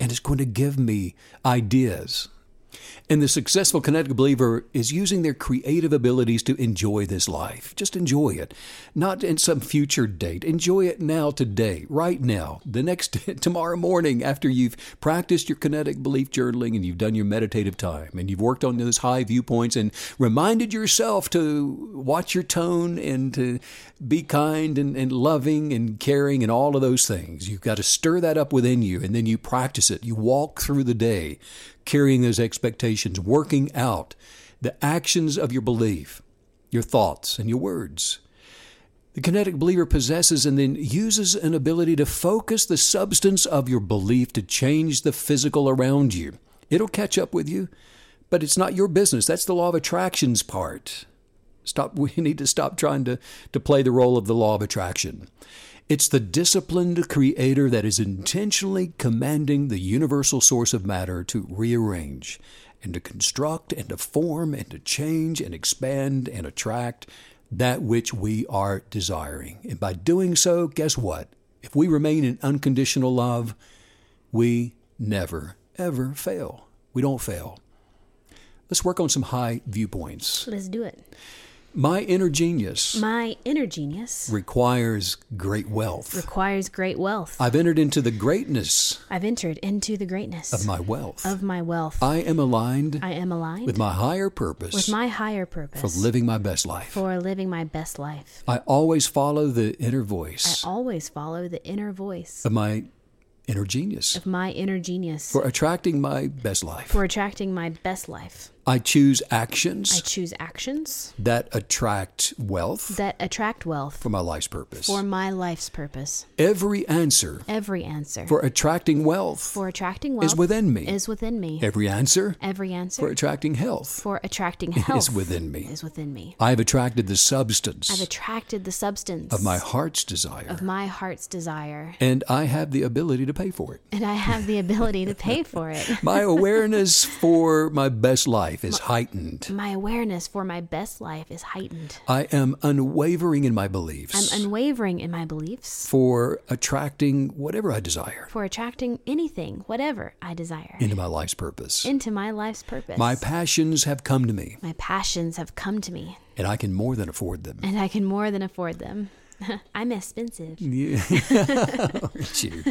A: and it's going to give me ideas And the successful kinetic believer is using their creative abilities to enjoy this life. Just enjoy it. Not in some future date. Enjoy it now, today, right now. The next, tomorrow morning, after you've practiced your kinetic belief journaling and you've done your meditative time and you've worked on those high viewpoints and reminded yourself to watch your tone and to be kind and, and loving and caring and all of those things. You've got to stir that up within you and then you practice it. You walk through the day carrying those expectations, working out the actions of your belief, your thoughts, and your words. The kinetic believer possesses and then uses an ability to focus the substance of your belief to change the physical around you. It'll catch up with you, but it's not your business. That's the law of attractions part. Stop we need to stop trying to, to play the role of the law of attraction. It's the disciplined creator that is intentionally commanding the universal source of matter to rearrange and to construct and to form and to change and expand and attract that which we are desiring. And by doing so, guess what? If we remain in unconditional love, we never, ever fail. We don't fail. Let's work on some high viewpoints.
C: Let's do it.
A: My inner genius
C: My inner genius
A: requires great wealth.
C: requires great wealth.
A: I've entered into the greatness
C: I've entered into the greatness
A: of my wealth.
C: of my wealth.
A: I am aligned
C: I am aligned
A: with my higher purpose
C: with my higher purpose
A: for living my best life.
C: for living my best life.
A: I always follow the inner voice.
C: I always follow the inner voice
A: of my inner genius
C: of my inner genius
A: for attracting my best life.
C: for attracting my best life.
A: I choose actions.
C: I choose actions
A: that attract wealth
C: that attract wealth
A: for my life's purpose.
C: for my life's purpose.
A: Every answer
C: Every answer
A: for attracting wealth
C: for attracting wealth
A: is within me.
C: is within me.
A: Every answer
C: Every answer
A: for attracting health
C: for attracting health is
A: within me.
C: Is within me.
A: I have attracted the substance
C: I've attracted the substance
A: of my heart's desire,
C: of my heart's desire,
A: and I have the ability to pay for it.
C: and I have the ability to pay for it.
A: My awareness for my best life is heightened.
C: My awareness for my best life is heightened.
A: I am unwavering in my beliefs
C: I'm unwavering in my beliefs
A: for attracting whatever I desire
C: for attracting anything, whatever I desire,
A: into my life's purpose.
C: into my life's purpose.
A: My passions have come to me,
C: My passions have come to me,
A: and I can more than afford them.
C: and I can more than afford them. I'm expensive.
A: Yeah. Aren't you?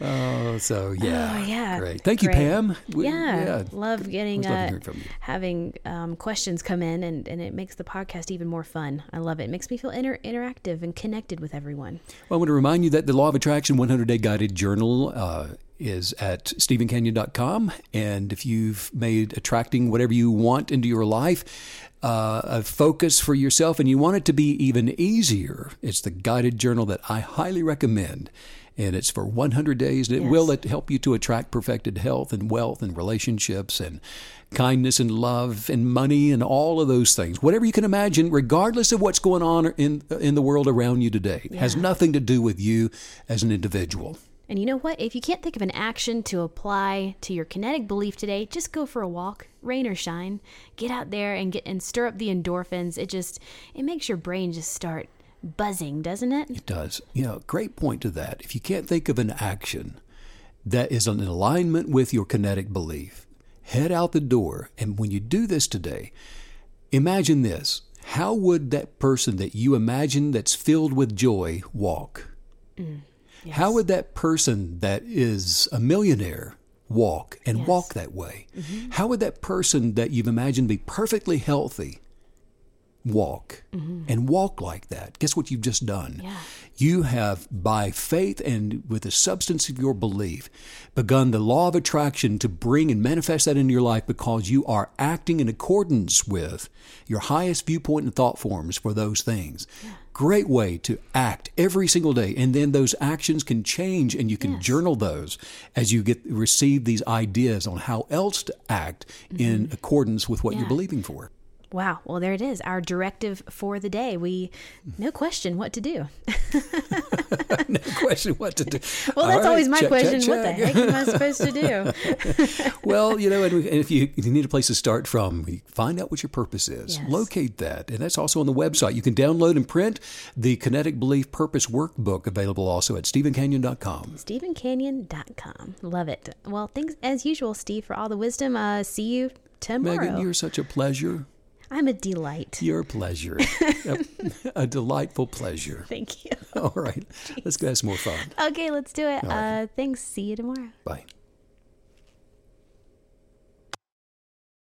A: Oh, so yeah.
C: Oh, yeah.
A: Great. Thank you,
C: Great.
A: Pam. We-
C: yeah, love getting uh,
A: from you.
C: having um, questions come in, and, and it makes the podcast even more fun. I love it. It makes me feel inter- interactive and connected with everyone.
A: Well, I want to remind you that the Law of Attraction 100 Day Guided Journal uh, is at stephencanyon.com. And if you've made attracting whatever you want into your life uh, a focus for yourself and you want it to be even easier, it's the guided journal that I highly recommend. And it's for 100 days, and it
C: Yes.
A: will help you to attract perfected health and wealth and relationships and kindness and love and money and all of those things. Whatever you can imagine, regardless of what's going on in in the world around you today, It has nothing to do with you as an individual.
C: And you know what? If you can't think of an action to apply to your kinetic belief today, just go for a walk, rain or shine. Get out there and get and stir up the endorphins. It just it makes your brain just start buzzing, doesn't it?
A: It does. You know, great point to that. If you can't think of an action that is in alignment with your kinetic belief, head out the door. And when you do this today, imagine this. How would that person that you imagine that's filled with joy walk? Mm. How would that person that is a millionaire walk and
C: Yes.
A: walk that way? Mm-hmm. How would that person that you've imagined be perfectly healthy walk mm-hmm. and walk like that? Guess what you've just done?
C: Yeah.
A: You have, by faith and with the substance of your belief, begun the law of attraction to bring and manifest that into your life because you are acting in accordance with your highest viewpoint and thought forms for those things. Great way to act every single day. And then those actions can change and you can
C: Yes.
A: journal those as you get receive these ideas on how else to act in accordance with what you're
C: Mm-hmm.
A: Believing for.
C: Wow. Well, there it is. Our directive for the day. We, no question, what to do.
A: no question what to do.
C: Well, that's
A: right,
C: always my
A: check,
C: question.
A: check,
C: What the heck am I supposed to do?
A: well, you know, and we- and if you, if you need a place to start from, find out what your purpose is,
C: Yes.
A: locate that, and that's also on the website. You can download and print the Kinetic Belief Purpose Workbook, available also at StephenCanyon.com.
C: StephenCanyon.com. Love it. Well, thanks as usual, Steve, for all the wisdom. Uh, see you tomorrow.
A: Megan, you're such a pleasure.
C: I'm a delight.
A: Your pleasure, a, a delightful pleasure.
C: Thank you.
A: All right, let's go have some more fun.
C: Okay, let's do it. Uh, thanks. See you tomorrow.
A: Bye.